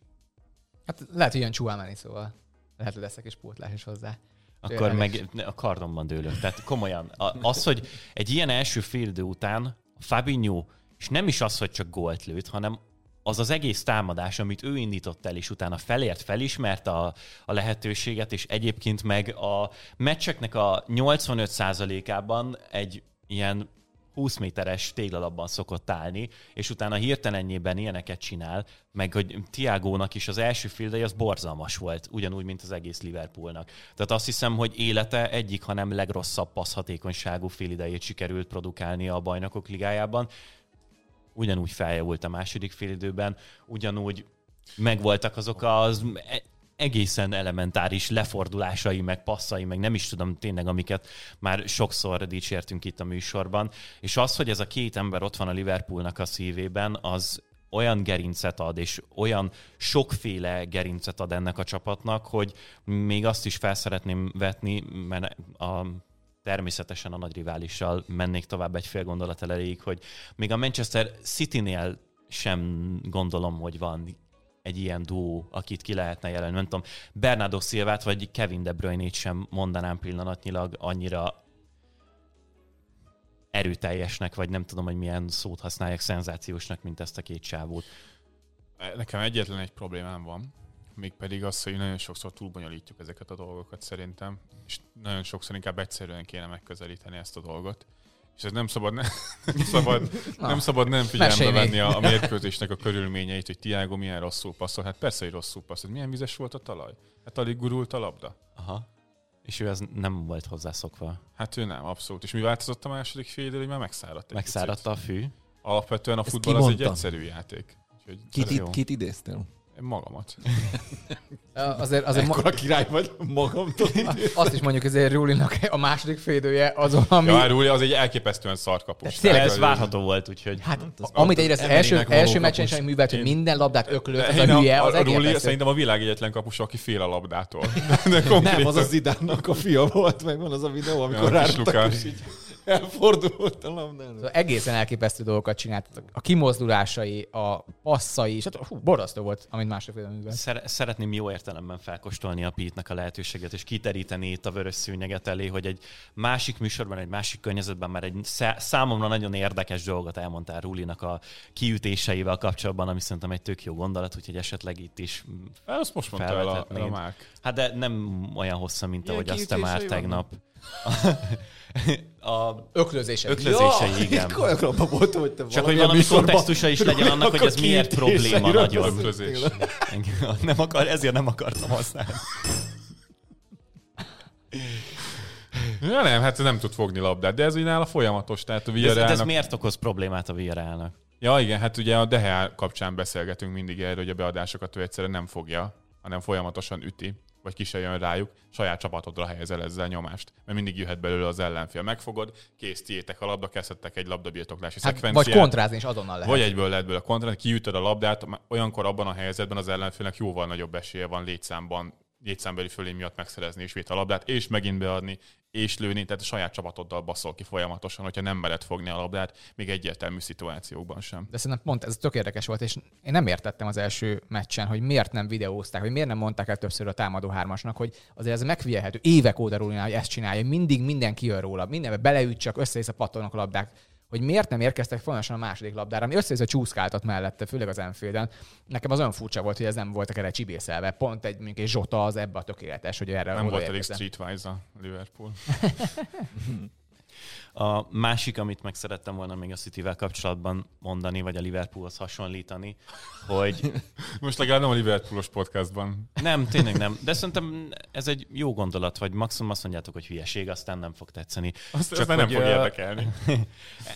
Hát lehet, hogy jön Chouamani, szóval lehet, hogy leszek és pótlás is hozzá. akkor meg ne, a kardomban dőlök. Tehát komolyan, az, hogy egy ilyen első fél idő után Fabinho, és nem is az, hogy csak gólt lőtt, hanem az az egész támadás, amit ő indított el, és utána felért, felismerte a, a lehetőséget, és egyébként meg a meccseknek a 85%-ában egy ilyen 20 méteres téglalapban szokott állni, és utána hirtelenjében ilyeneket csinál, meg hogy Tiagónak is az első fildei az borzalmas volt, ugyanúgy, mint az egész Liverpoolnak. Tehát azt hiszem, hogy élete egyik, hanem legrosszabb passzhatékonyságú félidejét sikerült produkálni a bajnokok ligájában. Ugyanúgy feljavult a második félidőben, ugyanúgy megvoltak azok az e- egészen elementáris lefordulásai, meg passzai, meg nem is tudom tényleg, amiket már sokszor dicsértünk itt a műsorban. És az, hogy ez a két ember ott van a Liverpoolnak a szívében, az olyan gerincet ad, és olyan sokféle gerincet ad ennek a csapatnak, hogy még azt is fel szeretném vetni, mert a természetesen a nagy riválissal mennék tovább egy fél gondolat elejéig, hogy még a Manchester City-nél sem gondolom, hogy van egy ilyen duó, akit ki lehetne jelenni. Nem tudom, Bernardo Silvát vagy Kevin De Bruyne-t sem mondanám pillanatnyilag annyira erőteljesnek, vagy nem tudom, hogy milyen szót használják, szenzációsnak, mint ezt a két sávót. Nekem egyetlen egy problémám van, mégpedig az, hogy nagyon sokszor túlbonyolítjuk ezeket a dolgokat szerintem, és nagyon sokszor inkább egyszerűen kéne megközelíteni ezt a dolgot. És ez nem szabad, ne, nem szabad, nem, szabad nem figyelembe venni a, a mérkőzésnek a körülményeit, hogy Tiago milyen rosszul passzol. Hát persze, hogy rosszul passzol. Milyen vizes volt a talaj? Hát alig gurult a labda. Aha. És ő ez nem volt hozzászokva. Hát ő nem, abszolút. És mi változott a második fél idő, hogy már megszáradt egy Megszáradt a fű. picit. Alapvetően a Ezt futball az egy egyszerű játék. Úgyhogy Kit, kit idéztél? Magamat. Azért, azért ma, Ekkora király vagy magamtól. azt is mondjuk, ezért Rulinak a második félidője az, ami... Ja, Rúli az egy elképesztően szarkapus. Tényleg Ez várható volt, úgyhogy... Hát, az amit egyrészt az első, első meccsen ami művelt, hogy minden labdát öklött, az a Én hülye, az a, a Rúli szerintem a világ egyetlen kapus, aki fél a labdától. De konkrétan, Nem, az a Zidánnak a fia volt, meg van az a videó, amikor Ja, Lukás. és így Elfordult a labdáról. Szóval egészen elképesztő dolgokat csináltak. A kimozdulásai, a passzai, és hát hú, borzasztó volt, amit művel. Szer- szeretném jó értelemben felkóstolni a Pete-nek a lehetőséget, és kiteríteni itt a vörös szűnyeget elé, hogy egy másik műsorban, egy másik környezetben már egy szá- számomra nagyon érdekes dolgot elmondtál Rulinak a kiütéseivel kapcsolatban, ami szerintem egy tök jó gondolat, úgyhogy esetleg itt is Hát Azt most mondta el a, a. Mák. Hát de nem olyan hosszan, mint Milyen ahogy azt te már tegnap. A Öklözések. öklözései, igen. Olyan voltam, hogy te Csak hogy valami kontextusa is legyen annak, hogy ez miért probléma nagyon. Öklözés. Nem akar, ezért nem akartam használni. Ja nem, hát nem tud fogni labdát, de ez ugye nála folyamatos, tehát a De ez, de ez Villarrealnak... miért okoz problémát a Villarrealnak? Ja igen, hát ugye a DHL kapcsán beszélgetünk mindig erről, hogy a beadásokat ő egyszerűen nem fogja, hanem folyamatosan üti, vagy ki se jön rájuk, saját csapatodra helyezel ezzel nyomást. Mert mindig jöhet belőle az ellenfél. Megfogod, kész, tiétek a labda, kezdhettek egy labdabirtoklási Hát, szekvenciát. vagy kontrázni is azonnal lehet. Vagy egyből lehet belőle kontra, kiütöd a labdát, olyankor abban a helyzetben az ellenfélnek jóval nagyobb esélye van létszámban, létszámbeli fölé miatt megszerezni ismét a labdát, és megint beadni, és lőni, tehát a saját csapatoddal baszol ki folyamatosan, hogyha nem mered fogni a labdát, még egyértelmű szituációkban sem. De szerintem pont ez tök érdekes volt, és én nem értettem az első meccsen, hogy miért nem videózták, hogy miért nem mondták el többször a támadó hármasnak, hogy azért ez megfigyelhető évek óta hogy ezt csinálja, mindig mindenki jön róla, mindenbe beleüt, csak össze-vissza pattanok a labdák hogy miért nem érkeztek folyamatosan a második labdára, ami össze csúszkáltat mellette, főleg az Enfielden. Nekem az olyan furcsa volt, hogy ez nem voltak erre csibészelve. Pont egy, mondjuk egy Zsota az ebbe a tökéletes, hogy erre Nem volt elég streetwise a Liverpool. A másik, amit meg szerettem volna még a City-vel kapcsolatban mondani, vagy a Liverpoolhoz hasonlítani, hogy Most legalább nem a Liverpoolos podcastban. nem, tényleg nem, de szerintem ez egy jó gondolat, vagy maximum azt mondjátok, hogy hülyeség, aztán nem fog tetszeni. Azt, Csak nem fog érdekelni.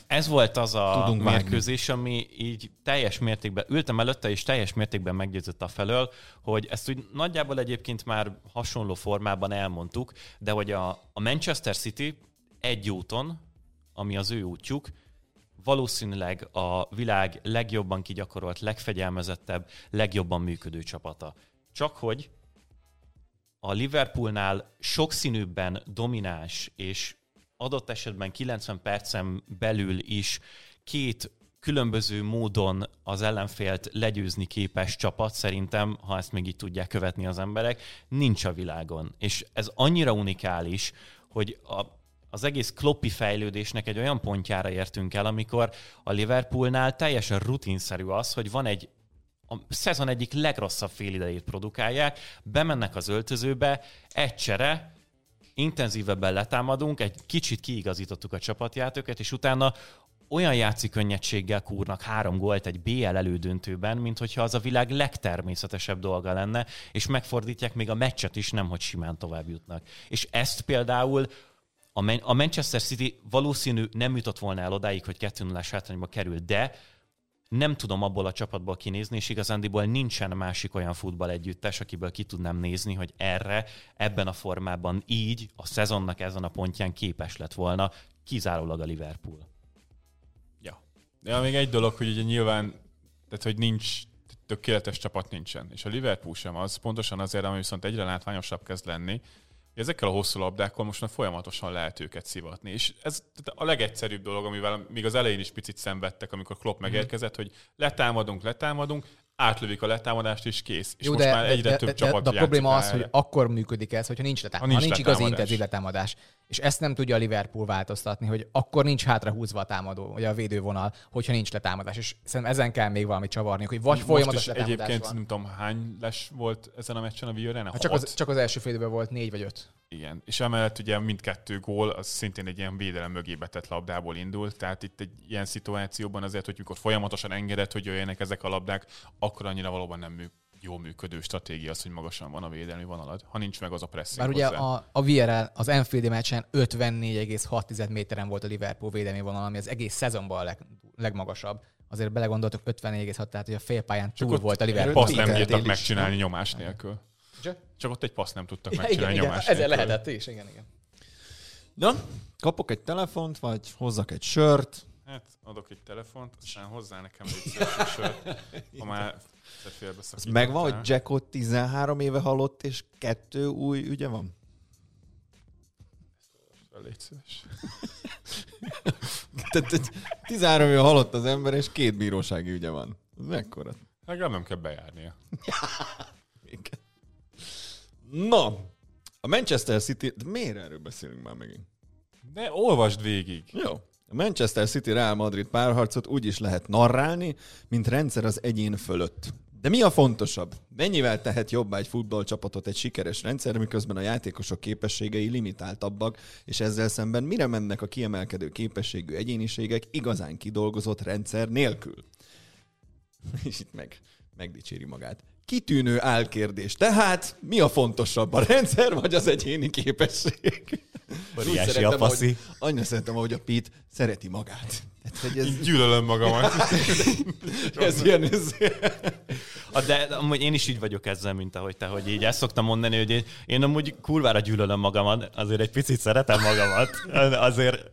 Ez volt az a Tudunk vágni. mérkőzés, ami így teljes mértékben, ültem előtte, és teljes mértékben meggyőzött a felől, hogy ezt úgy nagyjából egyébként már hasonló formában elmondtuk, de hogy a, a Manchester City egy úton, ami az ő útjuk, valószínűleg a világ legjobban kigyakorolt, legfegyelmezettebb, legjobban működő csapata. Csak hogy a Liverpoolnál sokszínűbben domináns és adott esetben 90 percen belül is két különböző módon az ellenfélt legyőzni képes csapat, szerintem, ha ezt még így tudják követni az emberek, nincs a világon. És ez annyira unikális, hogy a, az egész kloppi fejlődésnek egy olyan pontjára értünk el, amikor a Liverpoolnál teljesen rutinszerű az, hogy van egy a szezon egyik legrosszabb félidejét produkálják, bemennek az öltözőbe, egy csere, intenzívebben letámadunk, egy kicsit kiigazítottuk a csapatjátékokat, és utána olyan játszik könnyedséggel kúrnak három gólt egy BL elődöntőben, mint hogyha az a világ legtermészetesebb dolga lenne, és megfordítják még a meccset is, nem hogy simán tovább jutnak. És ezt például a Man- a Manchester City valószínű nem jutott volna el odáig, hogy 2 0 hátrányba kerül, de nem tudom abból a csapatból kinézni, és igazándiból nincsen másik olyan futball együttes, akiből ki tudnám nézni, hogy erre, ebben a formában így a szezonnak ezen a pontján képes lett volna, kizárólag a Liverpool. Ja. De még egy dolog, hogy ugye nyilván, tehát hogy nincs, tökéletes csapat nincsen. És a Liverpool sem az, pontosan azért, ami viszont egyre látványosabb kezd lenni, ezekkel a hosszú labdákkal most már folyamatosan lehet őket szivatni. És ez a legegyszerűbb dolog, amivel még az elején is picit szenvedtek, amikor Klopp megérkezett, hogy letámadunk, letámadunk, átlövik a letámadást, és kész. És Jó, most de, már egyre de, több de, csapat de, de a probléma az, rá hogy erre. akkor működik ez, hogyha nincs letámadás. Ha Ha nincs nincs, igazi letámadás. intenzív letámadás. És ezt nem tudja a Liverpool változtatni, hogy akkor nincs hátrahúzva a támadó, vagy a védővonal, hogyha nincs letámadás. És szerintem ezen kell még valamit csavarni, hogy vagy Most folyamatos letámadás egyébként van. nem tudom hány les volt ezen a meccsen a Villarreal? Ha csak, az, csak az első fél időben volt négy vagy öt. Igen, és emellett ugye mindkettő gól, az szintén egy ilyen védelem mögé betett labdából indult, tehát itt egy ilyen szituációban azért, hogy mikor folyamatosan engedett, hogy jöjjenek ezek a labdák, akkor annyira valóban nem mű, jó működő stratégia az, hogy magasan van a védelmi vonalad, ha nincs meg az a pressing Bár ugye a, a VRL az Enfield meccsen 54,6 méteren volt a Liverpool védelmi vonal, ami az egész szezonban a leg, legmagasabb. Azért belegondoltok 54,6, tehát hogy a félpályán túl ott volt a Liverpool. paszt nem bírtak is, megcsinálni nem? nyomás nélkül. Csak- Csak ott egy paszt nem tudtak Ja, megcsinálni igen, igen, nyomás ezzel nélkül. lehetett is, igen, igen. Na, kapok egy telefont, vagy hozzak egy sört. Hát adok egy telefont, aztán hozzá nekem egy sört, ha már Az megvan, hogy Jackot 13 éve halott, és kettő új ügye van? Légy szíves. Tehát 13 éve halott az ember, és két bírósági ügye van. Mekkora? Legalább nem kell bejárnia. Na, a Manchester City... Miért erről beszélünk már megint? De olvasd végig. Jó. A Manchester City Real Madrid párharcot úgy is lehet narrálni, mint rendszer az egyén fölött. De mi a fontosabb? Mennyivel tehet jobbá egy futballcsapatot egy sikeres rendszer, miközben a játékosok képességei limitáltabbak, és ezzel szemben mire mennek a kiemelkedő képességű egyéniségek igazán kidolgozott rendszer nélkül? És itt meg, megdicséri magát. Kitűnő álkérdés. Tehát mi a fontosabb, a rendszer vagy az egyéni képesség? Úgy Óriási szeretem, a faszi. ahogy- Annyira szeretem, ahogy a Pete szereti magát. Tehát, hogy ez, Így gyűlölöm magamat. ez ilyen, ez, De amúgy én is így vagyok ezzel, mint ahogy te, hogy így ezt szoktam mondani, hogy én, én amúgy kurvára gyűlölöm magamat, azért egy picit szeretem magamat, azért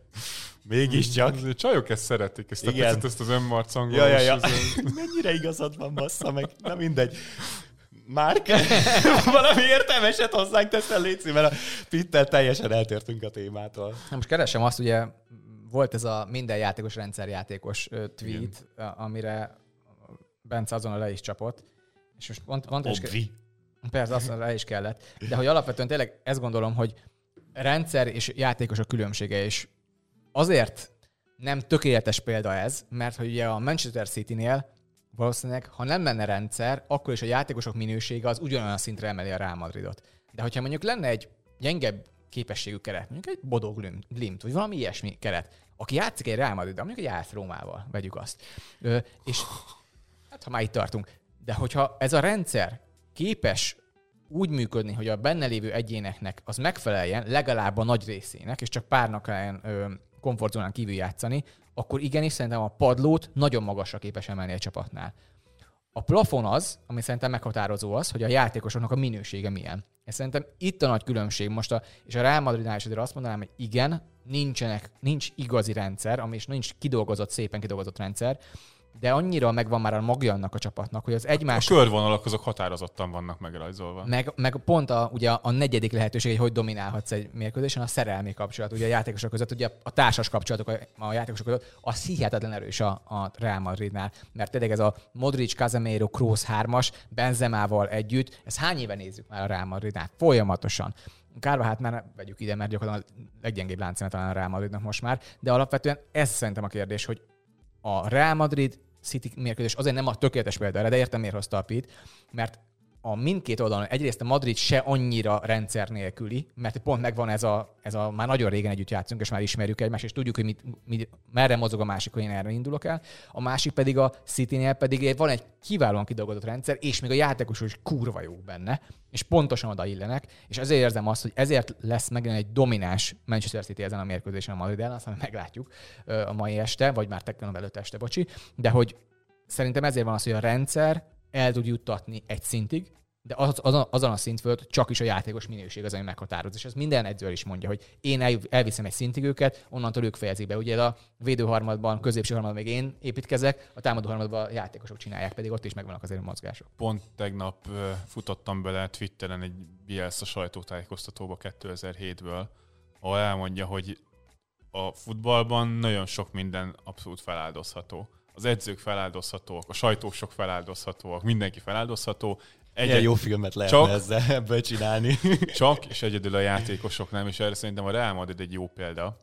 mégiscsak. Azért Csajok ezt szeretik, ezt a Igen. picit, ezt az önmarcangolós. Ja, ja, ja. ez- Mennyire igazad van, bassza meg. Na mindegy. Márk, valami értelmeset hozzánk teszel, Léci, mert a Pittel teljesen eltértünk a témától. Na most keresem azt, ugye volt ez a minden játékos rendszerjátékos tweet, a- amire Bence azonnal le is csapott. És most pont, pont is, Obvi. persze azt le is kellett. De hogy alapvetően tényleg ezt gondolom, hogy rendszer és játékos a különbsége, és azért nem tökéletes példa ez, mert hogy ugye a Manchester City-nél valószínűleg, ha nem lenne rendszer, akkor is a játékosok minősége az ugyanolyan szintre emeli a Real Madridot. De hogyha mondjuk lenne egy gyengebb képességű keret, mondjuk egy Bodo Glimt, vagy valami ilyesmi keret, aki játszik egy Real Madrid, mondjuk egy AS Rómával, vegyük azt. Ö, és hát ha már itt tartunk, de hogyha ez a rendszer képes úgy működni, hogy a benne lévő egyéneknek az megfeleljen, legalább a nagy részének, és csak párnak ö, komfortzónán kívül játszani, akkor igenis szerintem a padlót nagyon magasra képes emelni egy csapatnál. A plafon az, ami szerintem meghatározó az, hogy a játékosoknak a minősége milyen. Ez szerintem itt a nagy különbség most, a, és a Real Madridnál is azért azt mondanám, hogy igen, nincsenek, nincs igazi rendszer, ami is nincs kidolgozott, szépen kidolgozott rendszer, de annyira megvan már a magja annak a csapatnak, hogy az A egymás körvonalak azok határozottan vannak megrajzolva. meg, meg pont a, ugye a negyedik lehetőség, hogy hogy dominálhatsz egy mérkőzésen, a szerelmi kapcsolat, ugye a játékosok között, ugye a társas kapcsolatok a, a játékosok között, az hihetetlen erős a, a Real Madridnál, mert tényleg ez a Modric, Casemiro, Kroos hármas, Benzemával együtt, ez hány éve nézzük már a Real Madridnál? Folyamatosan. Kárva hát már vegyük ide, mert gyakorlatilag a leggyengébb láncszeme talán a Real Madridnak most már, de alapvetően ez szerintem a kérdés, hogy a Real Madrid City mérkőzés. Azért nem a tökéletes példa de értem miért hozta a Pete, mert a mindkét oldalon egyrészt a Madrid se annyira rendszer nélküli, mert pont megvan ez a, ez a már nagyon régen együtt játszunk, és már ismerjük egymást, és tudjuk, hogy mit, mit, merre mozog a másik, hogy én erre indulok el. A másik pedig a City-nél pedig van egy kiválóan kidolgozott rendszer, és még a játékosok is kurva jók benne, és pontosan oda illenek, és ezért érzem azt, hogy ezért lesz megint egy domináns Manchester City ezen a mérkőzésen a Madrid ellen, aztán meglátjuk a mai este, vagy már tegnap előtt este, bocsi, de hogy szerintem ezért van az, hogy a rendszer el tud juttatni egy szintig, de az, azon, azon a szint fölött csak is a játékos minőség az, ami meghatároz. És ez minden edző is mondja, hogy én el, elviszem egy szintig őket, onnantól ők fejezik be. Ugye a védőharmadban, középső harmadban még én építkezek, a támadó harmadban a játékosok csinálják, pedig ott is megvannak azért a mozgások. Pont tegnap futottam bele Twitteren egy Bielsa sajtótájékoztatóba 2007-ből, ahol elmondja, hogy a futballban nagyon sok minden abszolút feláldozható. Az edzők feláldozhatóak, a sajtósok feláldozhatóak, mindenki feláldozható. Egy jó filmet lehetne Csak- ezzel, ebből csinálni. Csak, és egyedül a játékosok nem, és erre szerintem a Real Madrid egy jó példa.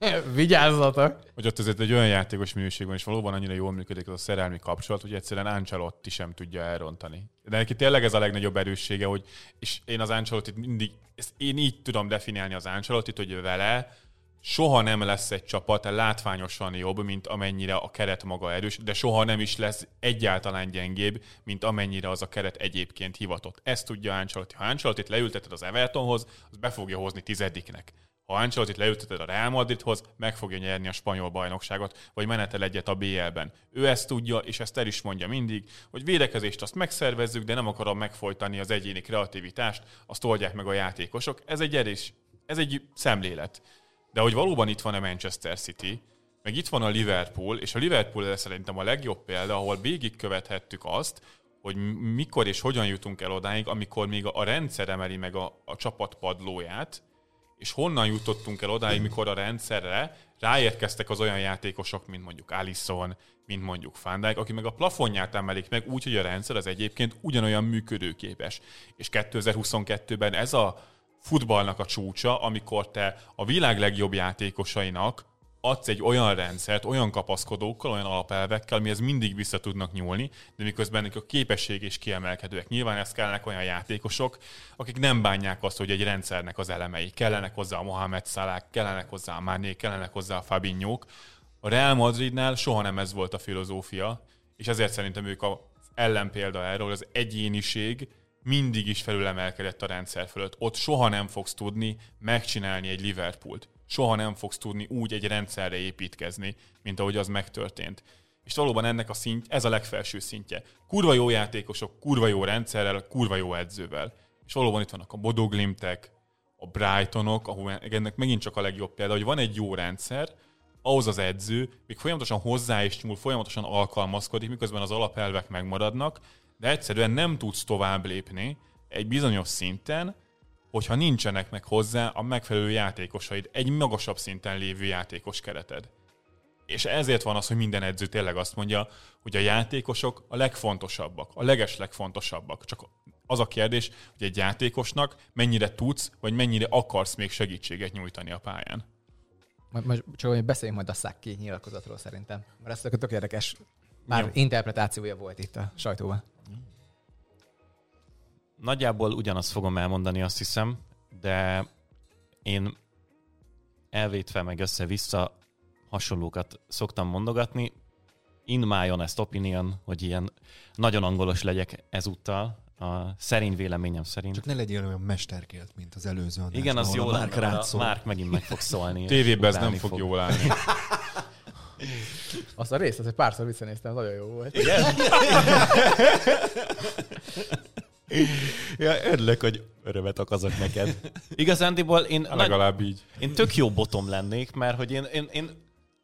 Vigyázzatok! hogy ott azért egy olyan játékos minőség van, és valóban annyira jól működik az a szerelmi kapcsolat, hogy egyszerűen Ancelotti sem tudja elrontani. De neki tényleg ez a legnagyobb erőssége, hogy, és én az Ancelottit mindig, ezt én így tudom definiálni az Ancelottit, hogy vele soha nem lesz egy csapat látványosan jobb, mint amennyire a keret maga erős, de soha nem is lesz egyáltalán gyengébb, mint amennyire az a keret egyébként hivatott. Ezt tudja Ancelotti. Ha Ancelottit leülteted az Evertonhoz, az be fogja hozni tizediknek. Ha Ancelottit leülteted a Real Madridhoz, meg fogja nyerni a spanyol bajnokságot, vagy menetel egyet a BL-ben. Ő ezt tudja, és ezt el is mondja mindig, hogy védekezést azt megszervezzük, de nem akarom megfojtani az egyéni kreativitást, azt oldják meg a játékosok. Ez egy erős, ez egy szemlélet. De hogy valóban itt van a Manchester City, meg itt van a Liverpool, és a Liverpool szerintem a legjobb példa, ahol végigkövethettük azt, hogy mikor és hogyan jutunk el odáig, amikor még a rendszer emeli meg a, a csapat padlóját, És honnan jutottunk el odáig, mikor a rendszerre ráérkeztek az olyan játékosok, mint mondjuk Alisson, mint mondjuk Van Dijk, aki meg a plafonját emelik meg úgy, hogy a rendszer az egyébként ugyanolyan működőképes. És 2022-ben ez a futballnak a csúcsa, amikor te a világ legjobb játékosainak adsz egy olyan rendszert, olyan kapaszkodókkal, olyan alapelvekkel, amihez mindig vissza tudnak nyúlni, de miközben a képesség is kiemelkedőek. Nyilván ezt kellene olyan játékosok, akik nem bánják azt, hogy egy rendszernek az elemei. Kellenek hozzá a Mohamed Salah, kellenek hozzá a Mané, kellenek hozzá a Fabinho. A Real Madridnál soha nem ez volt a filozófia, és ezért szerintem ők az ellenpélda erről, az egyéniség mindig is felülemelkedett a rendszer fölött. Ott soha nem fogsz tudni megcsinálni egy Liverpoolt soha nem fogsz tudni úgy egy rendszerre építkezni, mint ahogy az megtörtént. És valóban ennek a szint, ez a legfelső szintje. Kurva jó játékosok, kurva jó rendszerrel, kurva jó edzővel. És valóban itt vannak a Bodoglimtek, a Brightonok, ahol ennek megint csak a legjobb példa, hogy van egy jó rendszer, ahhoz az edző még folyamatosan hozzá is nyúl, folyamatosan alkalmazkodik, miközben az alapelvek megmaradnak, de egyszerűen nem tudsz tovább lépni egy bizonyos szinten, hogyha nincsenek meg hozzá a megfelelő játékosaid, egy magasabb szinten lévő játékos kereted. És ezért van az, hogy minden edző tényleg azt mondja, hogy a játékosok a legfontosabbak, a leges legfontosabbak. Csak az a kérdés, hogy egy játékosnak mennyire tudsz, vagy mennyire akarsz még segítséget nyújtani a pályán. Most csak hogy beszéljünk majd a Szakki nyilatkozatról szerintem. Mert ez tök érdekes. Már Jó. interpretációja volt itt a sajtóban. Nagyjából ugyanazt fogom elmondani, azt hiszem, de én elvétve meg össze-vissza hasonlókat szoktam mondogatni. In my honest opinion, hogy ilyen nagyon angolos legyek ezúttal, a szerény véleményem szerint. Csak ne legyél olyan mesterkélt, mint az előző adásban. Igen, az jó Márk a Márk megint meg fog szólni. Tévében ez nem fog, fog jól állni. Azt a részt, azt egy párszor visszanéztem, nagyon jó volt. Igen? ja, örülök, hogy örömet okozok neked. Igazándiból én... Legalább így. Én tök jó botom lennék, mert hogy én, én, én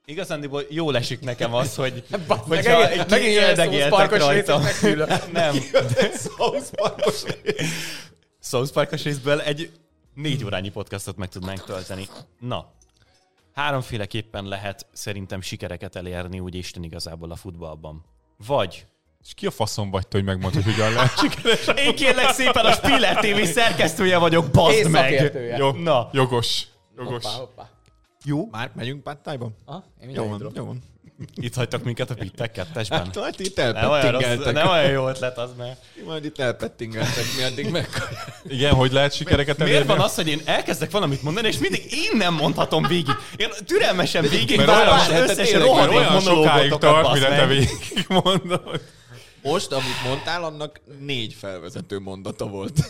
igazándiból jól esik nekem az, hogy hogyha egy megint érdegéltek rajta. Nem. South Parkos South Parkos részből egy négy órányi podcastot meg tudnánk tölteni. Na, háromféleképpen lehet szerintem sikereket elérni úgy Isten igazából a futballban. Vagy és ki a faszom vagy hogy megmondod, hogy hogyan lehet sikeres? Én kérlek szépen a Spiller TV szerkesztője vagyok, bazd meg! Jó, Na. Jogos. Jogos. Hoppá, hoppá. Jó. Már megyünk páttájba? Ah, jó van, jó van. Itt hagytak minket a pittek kettesben. Hát majd itt elpettingeltek. Nem olyan jó ötlet az, mert... Majd itt elpettingeltek, mi addig meg... Igen, hogy lehet sikereket elérni? Miért van az, hogy én elkezdek valamit mondani, és mindig én nem mondhatom végig? Én türelmesen végig mert olyan, összes rohadt olyan sokáig tart, mire te végig mondod. Most, amit mondtál, annak négy felvezető mondata volt.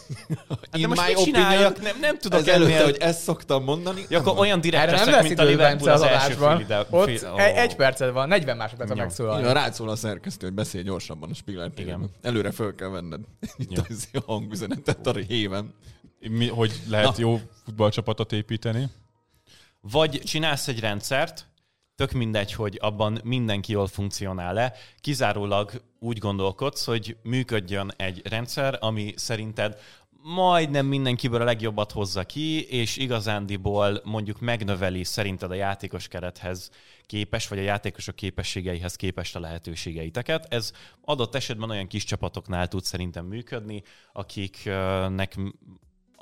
Hát de most mit csináljak? Nem, nem tudok ez előtte, ennél... hogy ezt szoktam mondani. Ja, akkor olyan direktesek, mint a Liverpool az, az első fél ide. Ott fél, oh. egy perced van, 40 másodperc a megszólalni. Ja, rád szól a szerkesztő, hogy beszélj gyorsabban a Spiller Igen. Előre föl kell venned itt ja. a hangüzenetet a héven. Mi, hogy lehet Na. jó futballcsapatot építeni? Vagy csinálsz egy rendszert, tök mindegy, hogy abban mindenki jól funkcionál-e, kizárólag úgy gondolkodsz, hogy működjön egy rendszer, ami szerinted majdnem mindenkiből a legjobbat hozza ki, és igazándiból mondjuk megnöveli szerinted a játékos kerethez képes, vagy a játékosok képességeihez képest a lehetőségeiteket. Ez adott esetben olyan kis csapatoknál tud szerintem működni, akiknek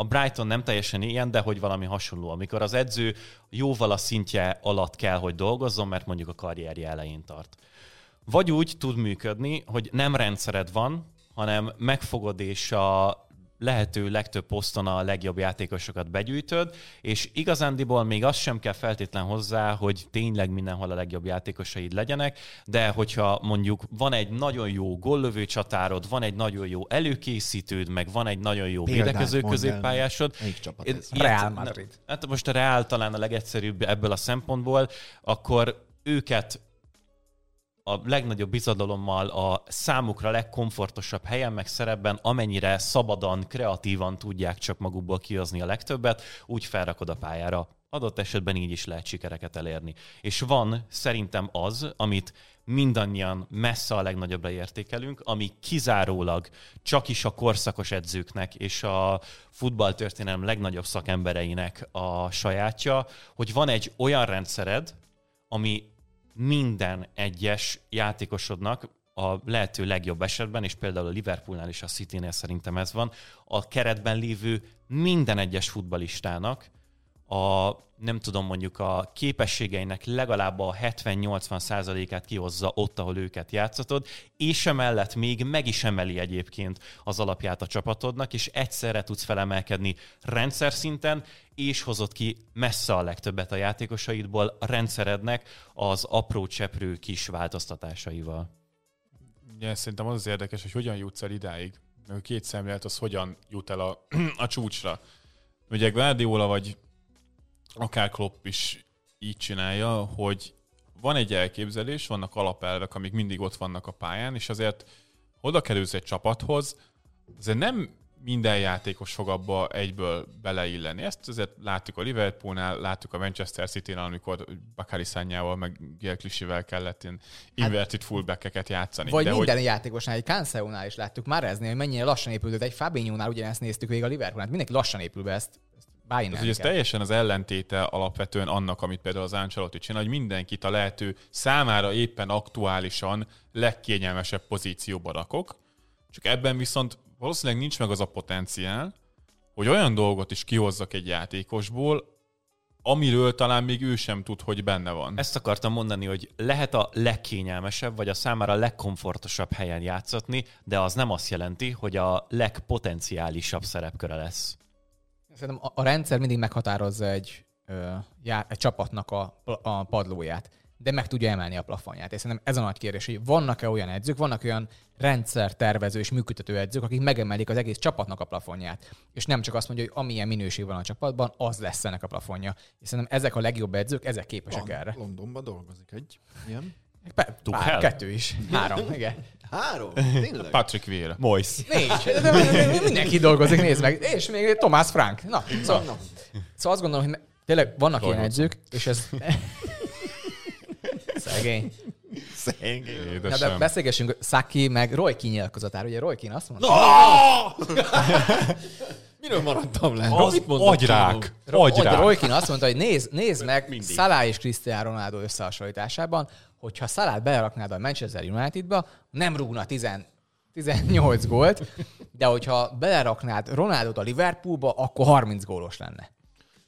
a Brighton nem teljesen ilyen, de hogy valami hasonló, amikor az edző jóval a szintje alatt kell, hogy dolgozzon, mert mondjuk a karrierje elején tart. Vagy úgy tud működni, hogy nem rendszered van, hanem megfogod és a lehető legtöbb poszton a legjobb játékosokat begyűjtöd, és igazándiból még az sem kell feltétlen hozzá, hogy tényleg mindenhol a legjobb játékosaid legyenek, de hogyha mondjuk van egy nagyon jó gollövő csatárod, van egy nagyon jó előkészítőd, meg van egy nagyon jó Példát védekező középpályásod. Real Madrid. Hát most a Real talán a legegyszerűbb ebből a szempontból, akkor őket a legnagyobb bizadalommal a számukra legkomfortosabb helyen, meg szerepben, amennyire szabadan, kreatívan tudják csak magukból kihozni a legtöbbet, úgy felrakod a pályára. Adott esetben így is lehet sikereket elérni. És van szerintem az, amit mindannyian messze a legnagyobbra értékelünk, ami kizárólag csak is a korszakos edzőknek és a futballtörténelem legnagyobb szakembereinek a sajátja, hogy van egy olyan rendszered, ami minden egyes játékosodnak a lehető legjobb esetben, és például a Liverpoolnál és a Citynél szerintem ez van, a keretben lévő minden egyes futbalistának a, nem tudom, mondjuk a képességeinek legalább a 70-80 százalékát kihozza ott, ahol őket játszatod, és emellett még meg is emeli egyébként az alapját a csapatodnak, és egyszerre tudsz felemelkedni rendszer szinten, és hozott ki messze a legtöbbet a játékosaidból a rendszerednek az apró cseprő kis változtatásaival. Ugye, szerintem az az érdekes, hogy hogyan jutsz el idáig. Két szemlélet az hogyan jut el a, a csúcsra. Ugye Guardiola vagy akár Klopp is így csinálja, hogy van egy elképzelés, vannak alapelvek, amik mindig ott vannak a pályán, és azért oda kerülsz egy csapathoz, azért nem minden játékos fog abba egyből beleilleni. Ezt azért láttuk a Liverpoolnál, láttuk a Manchester City-nál, amikor Bakari Szányával, meg Gail Clichy-vel kellett ilyen inverted fullback-eket játszani. Vagy De minden hogy, játékosnál, egy Cancelónál is láttuk már eznél, hogy mennyire lassan épült, egy Fabinho-nál ugyanezt néztük végig a Liverpoolnál. Mindenki lassan épül be, ezt, bájni ez, ugye ez teljesen az ellentéte alapvetően annak, amit például az Ancelotti csinál, hogy mindenkit a lehető számára éppen aktuálisan legkényelmesebb pozícióba rakok, csak ebben viszont valószínűleg nincs meg az a potenciál, hogy olyan dolgot is kihozzak egy játékosból, amiről talán még ő sem tud, hogy benne van. Ezt akartam mondani, hogy lehet a legkényelmesebb, vagy a számára legkomfortosabb helyen játszatni, de az nem azt jelenti, hogy a legpotenciálisabb szerepköre lesz. Szerintem a, a rendszer mindig meghatározza egy, ö, já, egy csapatnak a, a padlóját, de meg tudja emelni a plafonját. És szerintem ez a nagy kérdés, hogy vannak-e olyan edzők, vannak olyan rendszertervező és működtető edzők, akik megemelik az egész csapatnak a plafonját. És nem csak azt mondja, hogy amilyen minőség van a csapatban, az lesz ennek a plafonja. És szerintem ezek a legjobb edzők, ezek képesek Van, erre. Londonban dolgozik egy ilyen. Pe- Tuchel? pár, kettő is. Három, igen. Három? Tényleg? Patrick Vieira. Mois. Négy. De- de- de- Mindenki dolgozik, nézd meg. És még Tomás Frank. Na, szóval, Na, szóval azt gondolom, hogy tényleg vannak ilyen Dolgozom. edzők, és ez... Szegény. Na, de beszélgessünk Saki meg Roy kinyilatkozatára. Ugye Roy azt mondta, Miről maradtam le? Az Mit agyrák. Agyrák. Roy Kin azt mondta, hogy nézd, nézd meg mindig. Salah és Cristiano Ronaldo összehasonlításában, hogyha Salah beleraknád a Manchester Unitedba, nem rúgna 10, 18 gólt, de hogyha beleraknád Ronaldot a Liverpoolba, akkor 30 gólos lenne.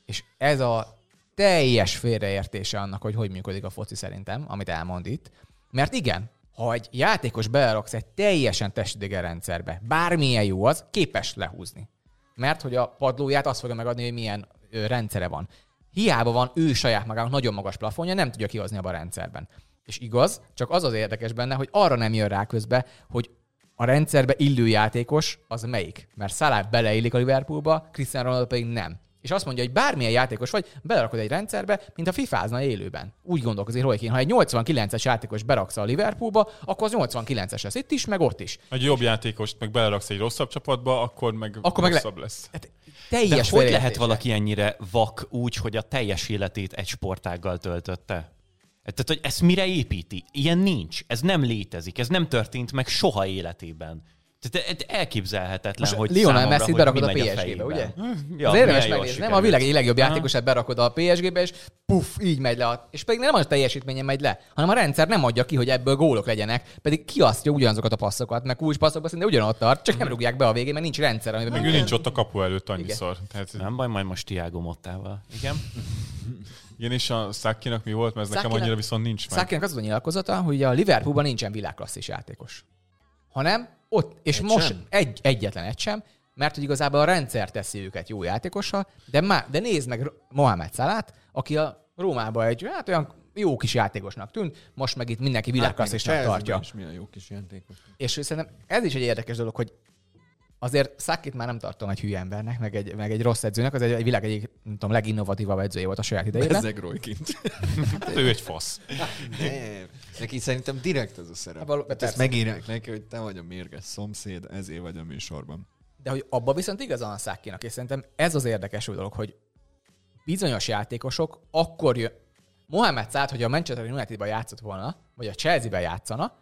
És ez a teljes félreértése annak, hogy hogy működik a foci szerintem, amit elmond itt. Mert igen, ha egy játékos beleraksz egy teljesen testidegen rendszerbe, bármilyen jó az, képes lehúzni. Mert hogy a padlóját azt fogja megadni, hogy milyen rendszere van. Hiába van ő saját magának nagyon magas plafonja, nem tudja kihozni abban a rendszerben. És igaz, csak az az érdekes benne, hogy arra nem jön rá közbe, hogy a rendszerbe illő játékos az melyik. Mert Salah beleillik a Liverpoolba, Cristiano Ronaldo pedig nem. És azt mondja, hogy bármilyen játékos vagy, belerakod egy rendszerbe, mint a fifázna élőben. Úgy gondolkozik Keane, ha egy 89-es játékos beraksz a Liverpoolba, akkor az 89-es lesz itt is, meg ott is. Egy jobb játékost meg beleraksz egy rosszabb csapatba, akkor meg Akkor meg le- rosszabb lesz. Hát De teljes hogy lehet valaki ennyire vak úgy, hogy a teljes életét egy sportággal töltötte? Tehát, hogy ezt mire építi? Ilyen nincs. Ez nem létezik. Ez nem történt meg soha életében. Tehát ez elképzelhetetlen, Most hogy Lionel számomra, Messi hogy berakod mi a PSG-be, fejében. ugye? Ja, az érdemes megnézni, nem? A világ egyik legjobb játékosát berakod a PSG-be, és puff, így megy le. A... És pedig nem a teljesítményen megy le, hanem a rendszer nem adja ki, hogy ebből gólok legyenek, pedig kiasztja ugyanazokat a passzokat, meg kulcs passzokba szinte ugyanott tart, csak nem rúgják be a végén, mert nincs rendszer, amiben Meg ő nincs ott a kapu előtt annyiszor. Tehát, Nem baj, majd most Tiago Mottával. Igen? igen, és a Szakinak mi volt, mert ez nekem Sacchinak- annyira viszont nincs meg. Szákinak az a nyilatkozata, hogy a Liverpoolban nincsen világklasszis játékos. Hanem ott, és Egy most sem? egy, egyetlen egy sem, mert hogy igazából a rendszer teszi őket jó játékossal, de, má, de nézd meg Mohamed Salát, aki a Rómában egy hát olyan jó kis játékosnak tűnt, most meg itt mindenki világklasszisnak Hát, még tartja. Is milyen jó kis játékos. És szerintem ez is egy érdekes dolog, hogy azért Szakit már nem tartom egy hülye embernek, meg egy, meg egy rossz edzőnek, az egy, egy világ egyik, nem tudom, leginnovatívabb edzője volt a saját idejében. Ezek Roykint. Hát ő egy fasz. Nem. Neki szerintem direkt ez a szerep. Hát való- Hát ezt megírják neki, hogy te vagy a mérges szomszéd, ezért vagy a műsorban. De hogy abba viszont igazán a Szákinak, és szerintem ez az érdekes dolog, hogy bizonyos játékosok akkor jön... Mohamed Szád, hogy a Manchester Unitedban játszott volna, vagy vagy a Chelsea-ben játszana,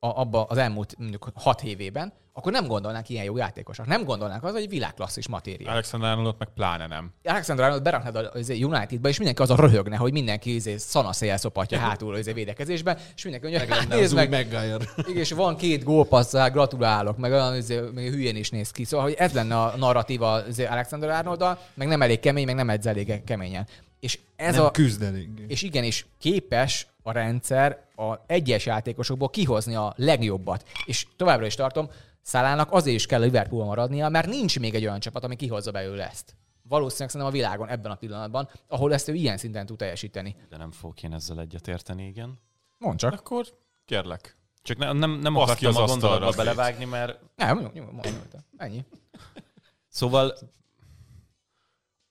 a, abba az elmúlt mondjuk hat évében, akkor nem gondolnánk ilyen jó játékosnak. Nem gondolnánk az, hogy világklasszis matéria. Alexander Arnoldot meg pláne nem. Alexander Arnold beraknád az Unitedba, és mindenki az a röhögne, hogy mindenki izé, szanaszéjel szopatja hátul az védekezésben, és mindenki mondja, hát az nézd meg, igen, és van két gólpasszál, gratulálok, meg olyan izé, még hülyén is néz ki. Szóval, hogy ez lenne a narratíva izé, Alexander Arnolddal, meg nem elég kemény, meg nem edz elég keményen. És ez nem a, küzd eléggé. és igenis képes a rendszer a egyes játékosokból kihozni a legjobbat. És továbbra is tartom, Szalának azért is kell Liverpool maradnia, mert nincs még egy olyan csapat, ami kihozza belőle ezt. Valószínűleg szerintem a világon ebben a pillanatban, ahol ezt ő ilyen szinten tud teljesíteni. De nem fogok én ezzel egyetérteni, igen. Mondd csak. Akkor kérlek. Csak ne, nem, nem ki akartam az a gondolatba belevágni, mert Nem, nyom, nyom, nyom, ennyi. Szóval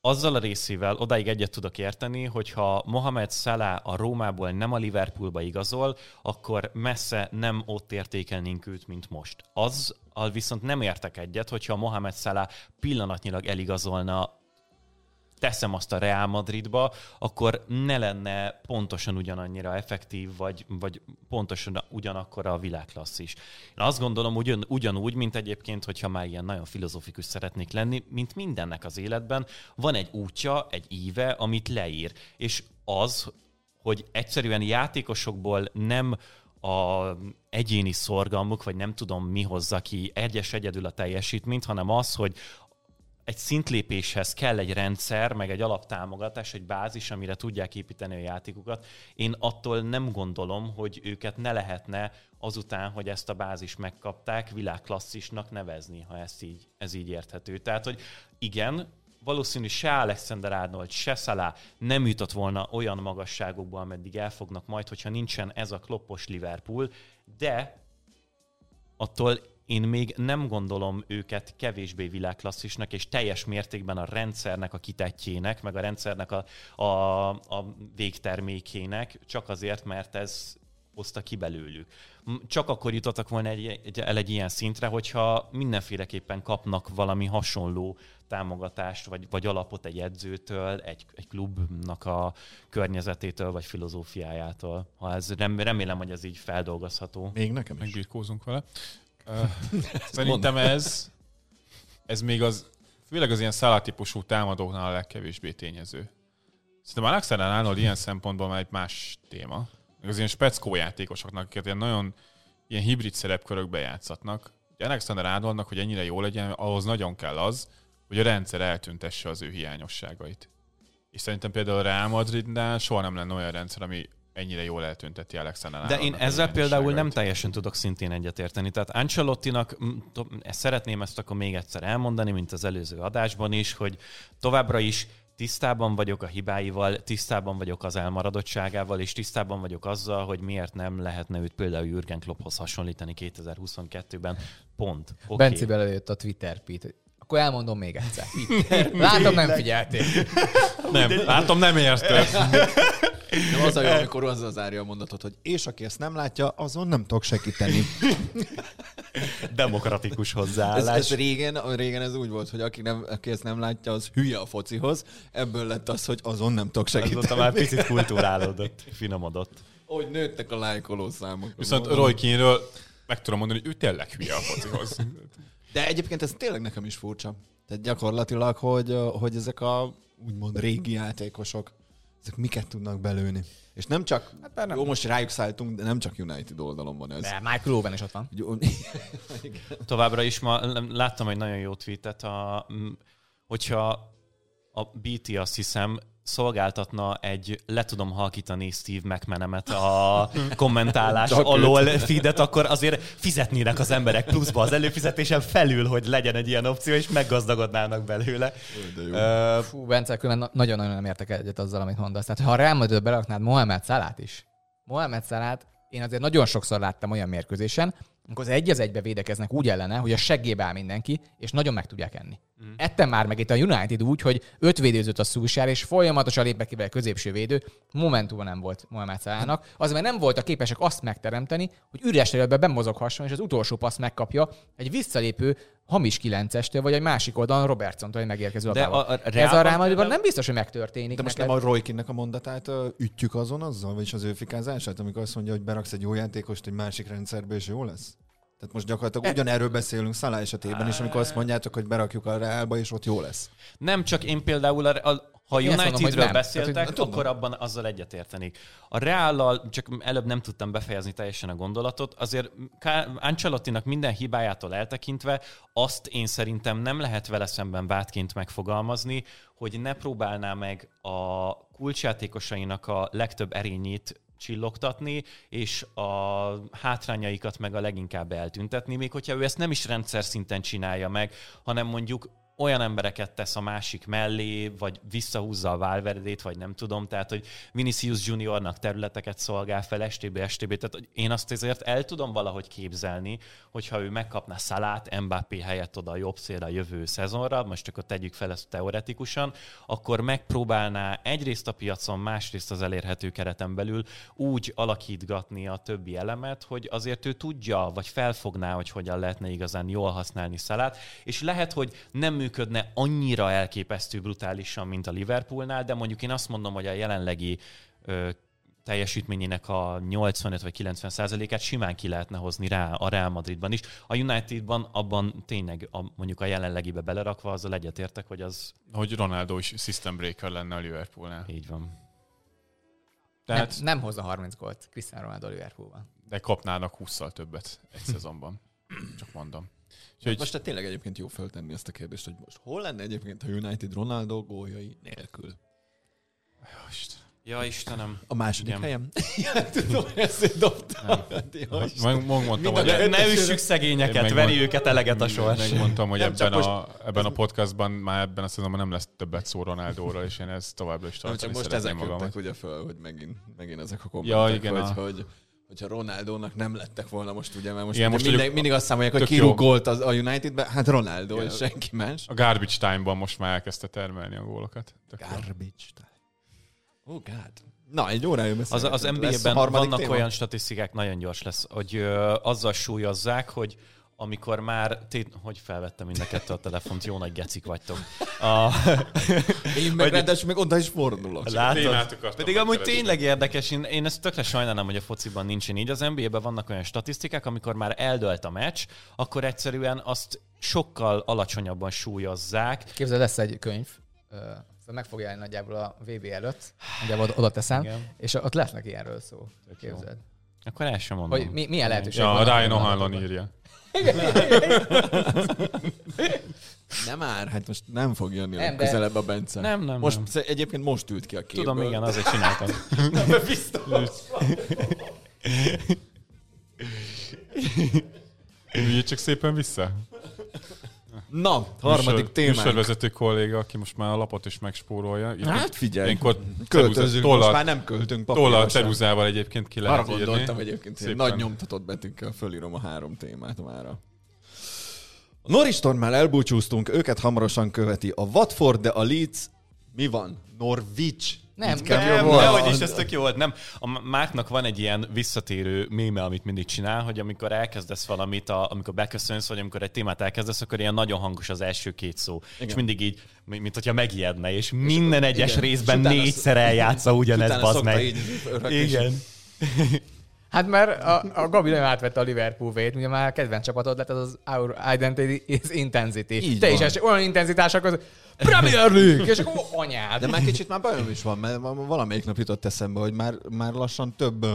azzal a részével odáig egyet tudok érteni, hogyha Mohamed Salah a Rómából nem a Liverpoolba igazol, akkor messze nem ott értékelnénk őt, mint most. Az viszont nem értek egyet, hogyha Mohamed Salah pillanatnyilag eligazolna teszem azt a Real Madridba, akkor ne lenne pontosan ugyanannyira effektív, vagy, vagy pontosan ugyanakkor a világklassz is. Én azt gondolom, ugyan, ugyanúgy, mint egyébként, hogyha már ilyen nagyon filozofikus szeretnék lenni, mint mindennek az életben, van egy útja, egy íve, amit leír. És az, hogy egyszerűen játékosokból nem a egyéni szorgalmuk, vagy nem tudom mi hozza ki egyes egyedül a teljesítményt, hanem az, hogy egy szintlépéshez kell egy rendszer, meg egy alaptámogatás, egy bázis, amire tudják építeni a játékokat. Én attól nem gondolom, hogy őket ne lehetne azután, hogy ezt a bázis megkapták, világklasszisnak nevezni, ha ez így, ez így érthető. Tehát, hogy igen, valószínű se Alexander Arnold, se Salah nem jutott volna olyan magasságokba, ameddig elfognak majd, hogyha nincsen ez a kloppos Liverpool, de attól én még nem gondolom őket kevésbé világklasszisnak, és teljes mértékben a rendszernek a kitettjének, meg a rendszernek a, a, a végtermékének, csak azért, mert ez hozta ki belőlük. Csak akkor jutottak volna egy, egy, el egy ilyen szintre, hogyha mindenféleképpen kapnak valami hasonló támogatást, vagy, vagy alapot egy edzőtől, egy, egy klubnak a környezetétől, vagy filozófiájától. Ha ez, remélem, hogy ez így feldolgozható. Még nekem is. Megbirkózunk vele. Szerintem ez, ez még az, főleg az ilyen szállatípusú támadóknál a legkevésbé tényező. Szerintem Alexander Arnold ilyen szempontból már egy más téma. Meg az ilyen speckó játékosoknak, akiket ilyen nagyon ilyen hibrid szerepkörökbe játszatnak. Alexander Arnoldnak, hogy ennyire jó legyen, ahhoz nagyon kell az, hogy a rendszer eltüntesse az ő hiányosságait. És szerintem például a Real Madridnál soha nem lenne olyan rendszer, ami ennyire jól eltünteti Alexander De én ezzel például nem teljesen tudok szintén egyetérteni. Tehát Ancelottinak, szeretném ezt akkor még egyszer elmondani, mint az előző adásban is, hogy továbbra is tisztában vagyok a hibáival, tisztában vagyok az elmaradottságával, és tisztában vagyok azzal, hogy miért nem lehetne őt például Jürgen Klopphoz hasonlítani 2022-ben. Pont. Okay. Benci belejött a Twitter pít. Akkor elmondom még egyszer. Látom, nem figyeltél. Nem, látom, nem érted. Nem az a jó, amikor azzal zárja a mondatot, hogy és aki ezt nem látja, azon nem tudok segíteni. Demokratikus Ez, hozzáállás. ez régen, régen ez úgy volt, hogy aki, nem, aki ezt nem látja, az hülye a focihoz. Ebből lett az, hogy azon nem tudok segíteni. Azóta már picit kultúrálódott, finomodott. Hogy nőttek a lájkoló számok. Viszont Roy Keane-ről meg tudom mondani, hogy ő tényleg hülye a focihoz. De egyébként ez tényleg nekem is furcsa. Tehát gyakorlatilag, hogy, hogy ezek a úgymond régi játékosok, ezek miket tudnak belőni. És nem csak, hát jó, most rájuk szálltunk, de nem csak United oldalon van ez. De Michael Owen is ott van. Továbbra is ma láttam egy nagyon jó tweetet, a, hogyha a BT azt hiszem szolgáltatna egy le tudom halkítani Steve McManamet a kommentálás alól feedet, akkor azért fizetnének az emberek pluszba az előfizetésen felül, hogy legyen egy ilyen opció, és meggazdagodnának belőle. Uh, Fú, Bence, különben nagyon-nagyon nem értek egyet azzal, amit mondasz. Tehát ha a Real beraknád Mohamed Salát is, Mohamed Salát én azért nagyon sokszor láttam olyan mérkőzésen, amikor az egy az egybe védekeznek úgy ellene, hogy a seggébe áll mindenki, és nagyon meg tudják enni. Mm. Ettem már meg itt a United úgy, hogy öt védőzött a szúsár, és folyamatosan lép ki a középső védő, momentuma nem volt Mohamed Salának, az mert nem voltak képesek azt megteremteni, hogy üres területbe bemozoghasson, és az utolsó passz megkapja egy visszalépő hamis 9-estől, vagy egy másik oldalon Robertsontól egy megérkező De labdával. a- a Ez a Real Madridban nem biztos, hogy megtörténik. De most neked. nem a Roy Keane-nek a mondatát ütjük azon azzal, vagyis az ő fikázását, amikor azt mondja, hogy beraksz egy jó játékost egy másik rendszerbe, és jó lesz? Tehát most gyakorlatilag ugyanerről beszélünk Szalá esetében is, amikor azt mondjátok, hogy berakjuk a Reálba, és ott jó lesz. Nem, csak én például, a, a, ha hogy Unitedről beszéltek, Tehát, hogy- akkor abban azzal egyetértenék. A Reállal, csak előbb nem tudtam befejezni teljesen a gondolatot, azért Ancelottinak minden hibájától eltekintve azt én szerintem nem lehet vele szemben vádként megfogalmazni, hogy ne próbálná meg a kulcsjátékosainak a legtöbb erényét csillogtatni, és a hátrányaikat meg a leginkább eltüntetni, még hogyha ő ezt nem is rendszer szinten csinálja meg, hanem mondjuk olyan embereket tesz a másik mellé, vagy visszahúzza a Valverdét, vagy nem tudom, tehát, hogy Vinicius Juniornak területeket szolgál fel, STB, STB, tehát hogy én azt ezért el tudom valahogy képzelni, hogyha ő megkapna Szalát, Mbappé helyett oda a jobb szélre a jövő szezonra, most akkor tegyük fel ezt teoretikusan, akkor megpróbálná egyrészt a piacon, másrészt az elérhető kereten belül úgy alakítgatni a többi elemet, hogy azért ő tudja, vagy felfogná, hogy hogyan lehetne igazán jól használni Szalát, és lehet, hogy nem működne annyira elképesztő brutálisan, mint a Liverpoolnál, de mondjuk én azt mondom, hogy a jelenlegi ö, teljesítményének a 85 vagy 90 százalékát simán ki lehetne hozni rá a Real Madridban is. A Unitedban abban tényleg a, mondjuk a jelenlegibe belerakva azzal egyetértek, hogy az Hogy Ronaldo is system breaker lenne a Liverpoolnál. így van. Tehát, nem, nem hozza 30 gólt Cristiano Ronaldo Liverpoolban. de kapnának 20-szal többet egy szezonban. Csak mondom. Úgyhogy Most tehát tényleg egyébként jó föltenni ezt a kérdést, hogy most hol lenne egyébként a United Ronaldo góljai nélkül? Ja, Istenem. A második Igen. helyem? ja, tudom, ezt dobtam. Meg, meg mondtam, hogy Ne üssük szegényeket, Én veri őket eleget a sors. Megmondtam, hogy Nem, csak ebben, most- a, ebben a podcastban már ebben a szezonban nem lesz többet szó Ronaldóról, és én ezt továbbra is Nem, tartani csak most ezek magamat. jöttek ugye föl, hogy megint, megint ezek a kommentek, Ja, igen, hogy, a- hogy, hogyha Ronaldónak nem lettek volna most ugye, mert most Igen, most mondjuk mindig azt számolják, hogy ki rúgolt az, a Unitedbe, hát Ronaldo Igen. és senki más. A garbage time-ban most már elkezdte termelni a gólokat. Tök jó. Garbage time. Oh God. Na, egy órája Az, az NBA-ben vannak téma? olyan statisztikák, nagyon gyors lesz, hogy ö, azzal súlyozzák, hogy amikor már, té- hogy felvettem mind a kettő a telefont, jó nagy gecik vagytok. A, Én meg ráadásul meg oda is fordulok. látod? Pedig amúgy tényleg érdekes, én, én ezt tökre sajnálom, hogy a fociban nincsen így. Az NBA-ben vannak olyan statisztikák, amikor már eldölt a meccs, akkor egyszerűen azt sokkal alacsonyabban súlyozzák, Képzeld, lesz egy könyv, szóval meg fog jelenni nagyjából a VB előtt, nagyjából oda, teszem, Igen. és ott lesznek ilyenről szó. Képzeld. akkor el sem mondom. Hogy mi, milyen lehetőség Ja, van. Ryan O'Hanlon írja. Nem már, hát most nem fog jönni Nem, nem, de- közelebb a Bence. Nem, nem, most, nem. nem. Egyébként most ült ki a képből. Tudom, igen, azért csináltam. Üljél csak szépen vissza. Na, harmadik Műsor- témánk. Műsorvezető kolléga, aki most már a lapot is megspórolja. Itt Hát figyelj, Ilyenkor költözünk, tollal- most már nem költünk Tollal, papírra sem. ceruzával egyébként ki Arra lehet írni. gondoltam egyébként, Szépen. nagy nyomtatott betűkkel fölírom a három témát mára. A Noristonnál elbúcsúztunk, őket hamarosan követi a Watford, de a Leeds mi van? Norwich. Nem, kell nem, Nem, jobban. nehogy is, ez tök jó volt. Nem, a Márknak van egy ilyen visszatérő méme, amit mindig csinál, hogy amikor elkezdesz valamit, a, amikor beköszönsz, vagy amikor egy témát elkezdesz, akkor ilyen nagyon hangos az első két szó. Igen. És mindig így, mi- mint hogyha megijedne, és minden egyes igen. részben négyszer eljátsza ugyanezt, bazd meg. így Igen. Hát mert a, a Gabi nem átvette a Liverpool vét, ugye már kedvenc csapatod lett, az az Our Identity is Intensity. Így Te van. is esik olyan intenzitások, az Premier League, és akkor anyád. De már kicsit már bajom is van, mert valamelyik nap jutott eszembe, hogy már, már lassan több,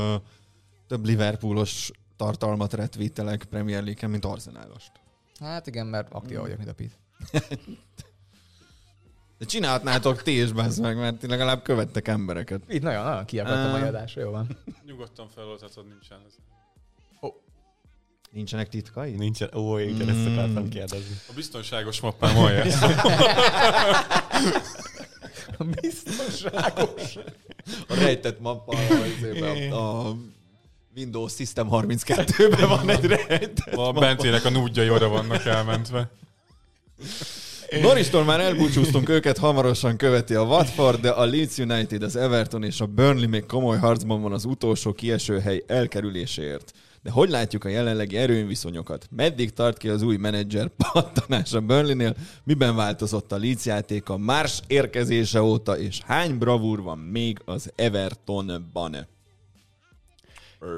több Liverpoolos tartalmat retvítelek Premier League-en, mint Arsenálost. Hát igen, mert aktív vagyok, mint a Pit. De csinálhatnátok ti is, bazd meg, mert ti legalább követtek embereket. Itt nagyon, nagyon kiakadtam a Ah. adásra, jó van. Nyugodtan feloltatod, nincsen ez. Nincsenek titkai? Nincsen, ó, igen, ezt akartam kérdezni. A biztonságos mappám olyan. Biztonságos. A rejtett mappa, a, a Windows System 32-ben van egy rejtett. A bentének a núdjai oda vannak elmentve. Noristól már elbúcsúztunk, őket hamarosan követi a Watford, de a Leeds United, az Everton és a Burnley még komoly harcban van az utolsó kieső hely elkerüléséért. De hogy látjuk a jelenlegi erőviszonyokat? Meddig tart ki az új menedzser pattanás a Burnley-nél? Miben változott a Leeds játéka Mars érkezése óta, és hány bravúr van még az Evertonban?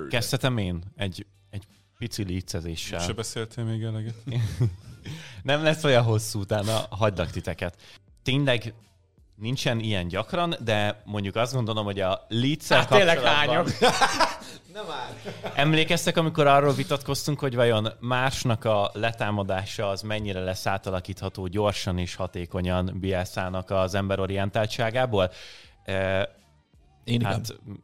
Kezdhetem én egy, egy pici lícezéssel. Se beszéltél még eleget? Nem lesz olyan hosszú, utána hagylak titeket. Tényleg nincsen ilyen gyakran, de mondjuk azt gondolom, hogy a leeds Hát tényleg hányok? Nem már. Emlékeztek, amikor arról vitatkoztunk, hogy vajon másnak a letámadása az mennyire lesz átalakítható gyorsan és hatékonyan Bielszának az emberorientáltságából? Én igen. Hát m-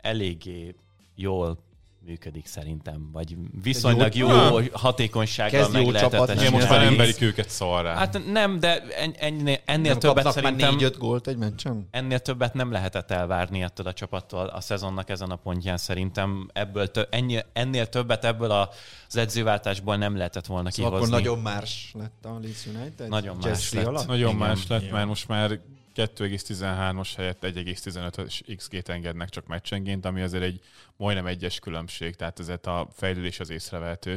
eléggé jól működik szerintem, vagy viszonylag jó, jó- hatékonysággal Kezd meg jó lehetett csapat, most már emberik őket szarrá. Hát, nem, de en- ennél, ennél Nem többet kapnak már szerintem... négy-öt gólt egy meccsen? ennél többet nem lehetett elvárni ettől a csapattól a szezonnak ezen a pontján szerintem. Ebből tö- ennyi, ennél többet ebből a- az edzőváltásból nem lehetett volna Szóval kihozni. akkor nagyon más lett a Leeds United? Nagyon más Jesse lett. alatt? Nagyon igen. más lett, mert most már 2,13-os helyett 1,15-ös XG-t engednek csak meccsenként, ami azért egy majdnem egyes különbség, tehát ezért a fejlődés az észrevehető.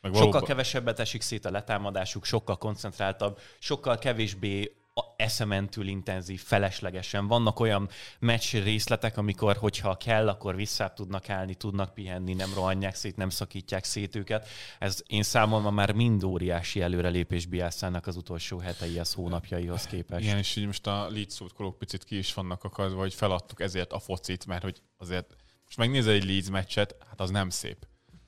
Meg Sokkal valóban- kevesebbet esik szét a letámadásuk, sokkal koncentráltabb, sokkal kevésbé a eszementül intenzív, feleslegesen. Vannak olyan meccs részletek, amikor, hogyha kell, akkor vissza tudnak állni, tudnak pihenni, nem rohanják szét, nem szakítják szét őket. Ez én számomra már mind óriási előrelépés Bielszának az utolsó heteihez, hónapjaihoz képest. Igen, és így most a Leeds szurkolók picit ki is vannak akadva, hogy feladtuk ezért a focit, mert hogy azért most megnézel egy Leeds meccset, hát az nem szép.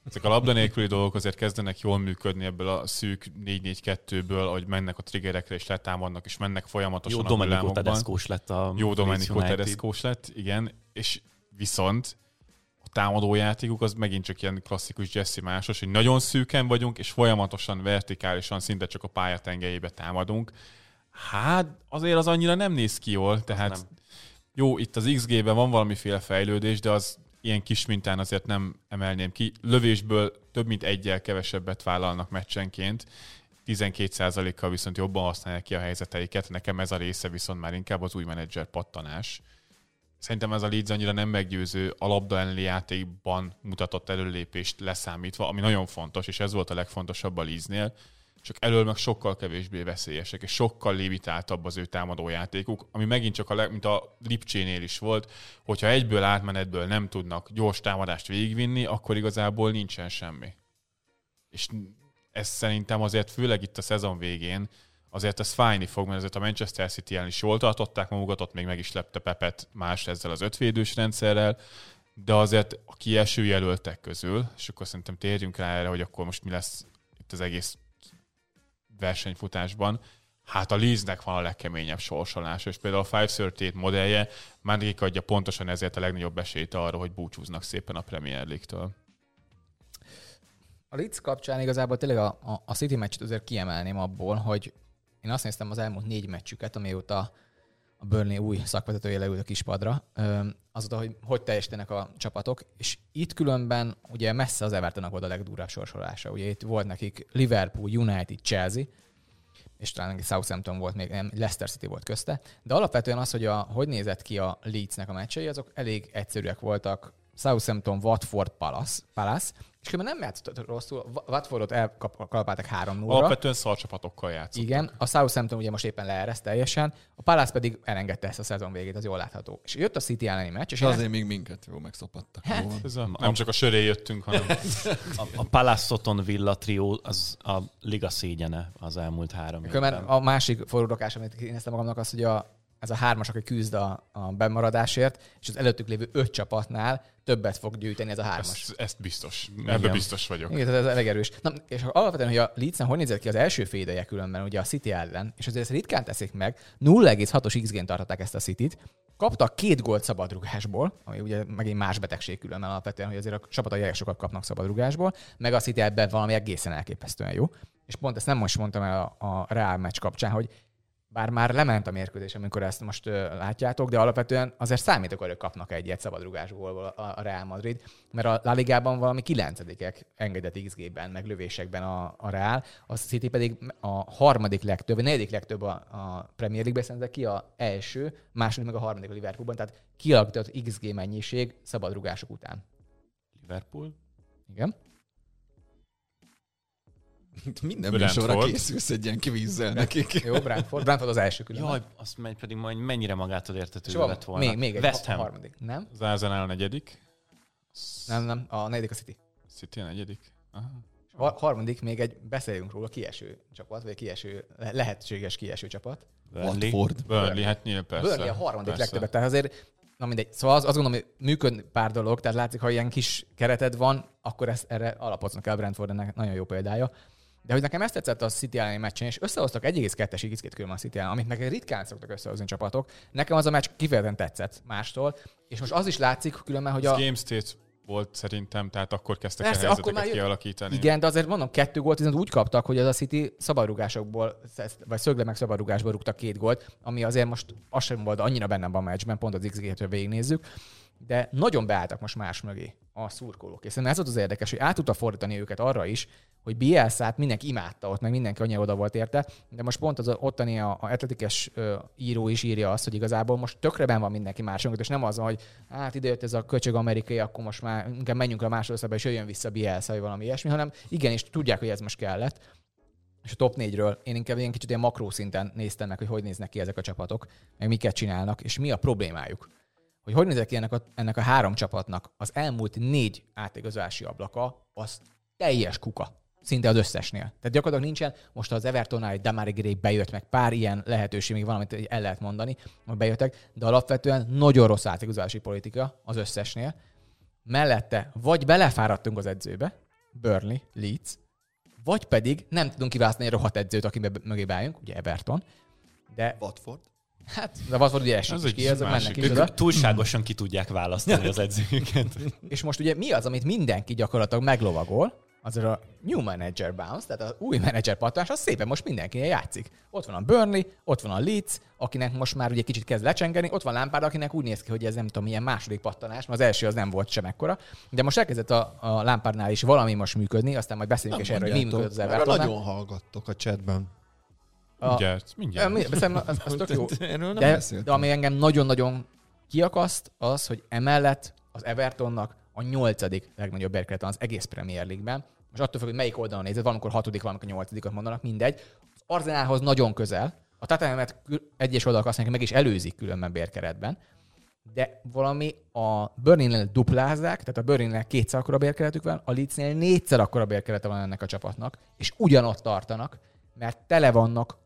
Ezek a labda nélküli dolgok azért kezdenek jól működni ebből a szűk 4-4-2-ből, ahogy mennek a triggerekre és letámadnak, és mennek folyamatosan Jó a Domenico. Tedescós lett a Jó Domenico. Tedescós lett, igen, és viszont a támadójátékuk az megint csak ilyen klasszikus Jesse másos, hogy nagyon szűken vagyunk, és folyamatosan vertikálisan szinte csak a pálya tengelyébe támadunk. Hát azért az annyira nem néz ki jól, tehát nem. jó, itt az XG-ben van valamiféle fejlődés, de az ilyen kis mintán azért nem emelném ki. Lövésből több mint egyel kevesebbet vállalnak meccsenként, 12%-kal viszont jobban használják ki a helyzeteiket. Nekem ez a része viszont már inkább az új menedzser pattanás. Szerintem ez a Leeds annyira nem meggyőző a labda elleni játékban mutatott előlépést leszámítva, ami nagyon fontos, és ez volt a legfontosabb a Leedsnél, csak elől meg sokkal kevésbé veszélyesek, és sokkal limitáltabb az ő támadójátékuk, ami megint csak a leg, mint a Lipcsénél is volt, hogyha egyből átmenetből nem tudnak gyors támadást végigvinni, akkor igazából nincsen semmi. És ez szerintem azért főleg itt a szezon végén azért ez fájni fog, mert azért a Manchester city ellen is jól tartották magukat, ott még meg is lepte Pepet más ezzel az ötvédős rendszerrel, de azért a kieső jelöltek közül, és akkor szerintem térjünk rá erre, hogy akkor most mi lesz itt az egész versenyfutásban, hát a Leedsnek van a legkeményebb sorsolása, és például a 538 modellje már nekik adja pontosan ezért a legnagyobb esélyt arra, hogy búcsúznak szépen a Premier League-től. A Leeds kapcsán igazából tényleg a, a, a City meccset azért kiemelném abból, hogy én azt néztem az elmúlt négy meccsüket, amióta a Burnley új szakvezetője leült a kispadra, azóta, hogy hogy teljesítenek a csapatok, és itt különben ugye messze az Evertonnak volt a legdurvább sorsolása. Ugye itt volt nekik Liverpool, United, Chelsea, és talán egy Southampton volt még, nem, Leicester City volt közte, de alapvetően az, hogy a, hogy nézett ki a Leedsnek a meccsei, azok elég egyszerűek voltak. Southampton, Watford, Palace, Palace és különben nem játszott rosszul, Wa- Watfordot elkalapáltak 3 0 Alapvetően szarcsapatokkal játszott. igen, a Southampton ugye most éppen leereszt teljesen, a Palace pedig elengedte ezt a szezon végét, az jól látható. És jött a City elleni meccs, és én azért még minket jó megszopattak. Ez a, nem csak a söré jöttünk, hanem A, a Palace Soton Villa trió az a liga szégyene az elmúlt három évben. a másik forródokás, amit kinéztem magamnak, az, hogy a, ez a hármas, aki küzd a, a bemaradásért, és az előttük lévő öt csapatnál többet fog gyűjteni ez a hármas. ezt, ezt biztos. Ebben biztos vagyok. Igen, tehát ez elég erős. Na, és alapvetően, hogy a Leeds hogy nézett ki az első fédeje különben ugye a City ellen, és azért ezt ritkán teszik meg, 0,6-os XG-n tartották ezt a City-t, kaptak két gólt szabadrugásból, ami ugye megint más betegség különben alapvetően, hogy azért a csapatai elég sokat kapnak szabadrugásból, meg a City ebben valami egészen elképesztően jó. És pont ezt nem most mondtam el a, a Real meccs kapcsán, hogy bár már lement a mérkőzés, amikor ezt most látjátok, de alapvetően azért számítok, hogy kapnak egyet szabadrugásból a, a Real Madrid, mert a La Ligában valami kilencedikek engedett XG-ben, meg lövésekben a, a Real, a City pedig a harmadik legtöbb, vagy negyedik legtöbb a, a Premier League-ben, szerintem ki a első, második meg a harmadik a Liverpoolban, tehát kialakított XG mennyiség szabadrugások után. Liverpool? Igen. Minden Brentford. műsorra készülsz egy ilyen kvízzel nekik. Jó, Brentford. Brentford az első különben. Jaj, azt megy pedig majd mennyire magától értető van lett volna. még, még egy West ha- Ham. harmadik. Nem? Az Arsenal a negyedik. Nem, nem. A negyedik a City. City a negyedik. Aha. És a harmadik még egy, beszéljünk róla, kieső csapat, vagy kieső, le- lehetséges kieső csapat. Burnley. Watford. Burnley, hát nyilván persze. Burnley a harmadik persze. legtöbbet, tehát azért, na mindegy. Szóval az, azt gondolom, hogy működ pár dolog, tehát látszik, ha ilyen kis kereted van, akkor ezt, erre alapoznak el Brentford, ennek nagyon jó példája. De hogy nekem ezt tetszett a City elleni meccsen, és összehoztak 1,2-es x különben a City ellen, amit meg ritkán szoktak összehozni csapatok. Nekem az a meccs kifejezetten tetszett mástól, és most az is látszik különben, hogy a... Game State volt szerintem, tehát akkor kezdtek Persze, el akkor helyzeteket már jött- kialakítani. Igen, de azért mondom, kettő gólt viszont úgy kaptak, hogy az a City szabadrugásokból, vagy szögle meg szabadrugásból rúgtak két gólt, ami azért most az sem volt annyira bennem a meccsben, pont az XG-t, hogy végignézzük, de nagyon beálltak most más mögé a szurkolók. És szerintem ez volt az érdekes, hogy át tudta fordítani őket arra is, hogy Bielszát mindenki imádta ott, meg mindenki annyira oda volt érte, de most pont az ottani a, a atletikes író is írja azt, hogy igazából most tökreben van mindenki másunk, és nem az, hogy hát ide jött ez a köcsög amerikai, akkor most már inkább menjünk a másodszorba, és jöjjön vissza Bielsa, vagy valami ilyesmi, hanem igenis tudják, hogy ez most kellett. És a top 4-ről én inkább ilyen kicsit ilyen makró szinten néztem meg, hogy hogy néznek ki ezek a csapatok, meg miket csinálnak, és mi a problémájuk. Hogy hogy nézek ki ennek a, ennek a három csapatnak az elmúlt négy átigazolási ablaka, az teljes kuka. Szinte az összesnél. Tehát gyakorlatilag nincsen, most az Evertonnál egy Damari Gray bejött, meg pár ilyen lehetőség, még valamit el lehet mondani, hogy bejöttek, de alapvetően nagyon rossz átigazolási politika az összesnél. Mellette vagy belefáradtunk az edzőbe, Burnley, Leeds, vagy pedig nem tudunk kiválasztani egy rohadt edzőt, aki mögé beálljunk, ugye Everton, de Watford. Hát, de Watford ugye esik Ez is ki, másik. mennek is Ők oda. túlságosan ki tudják választani az edzőket. És most ugye mi az, amit mindenki gyakorlatilag meglovagol, az a new manager bounce, tehát az új manager pattanás, az szépen most mindenki játszik. Ott van a Burnley, ott van a Leeds, akinek most már ugye kicsit kezd lecsengeni, ott van Lampard, akinek úgy néz ki, hogy ez nem tudom, milyen második pattanás, mert az első az nem volt sem ekkora, de most elkezdett a, a Lampardnál is valami most működni, aztán majd beszélünk is erről, hogy mi működött az Evertonnál. nagyon hallgattok a chatben. A- Mindjárt, mindjárt. mi- Beszélem, az, az tök jó. Erről nem De, de ami engem nagyon-nagyon kiakaszt, az, hogy emellett az Evertonnak a nyolcadik legnagyobb bérkeret van az egész Premier League-ben. Most attól függ, hogy melyik oldalon nézed, valamikor hatodik, valamikor nyolcadikot mondanak, mindegy. Az Arzenálhoz nagyon közel. A kül- egyes oldalak azt meg is előzik különben bérkeretben. De valami a Burnley-nél duplázák, tehát a Burnley-nél kétszer akkora bérkeretük van, a Leedsnél négyszer akkora bérkerete van ennek a csapatnak, és ugyanott tartanak, mert tele vannak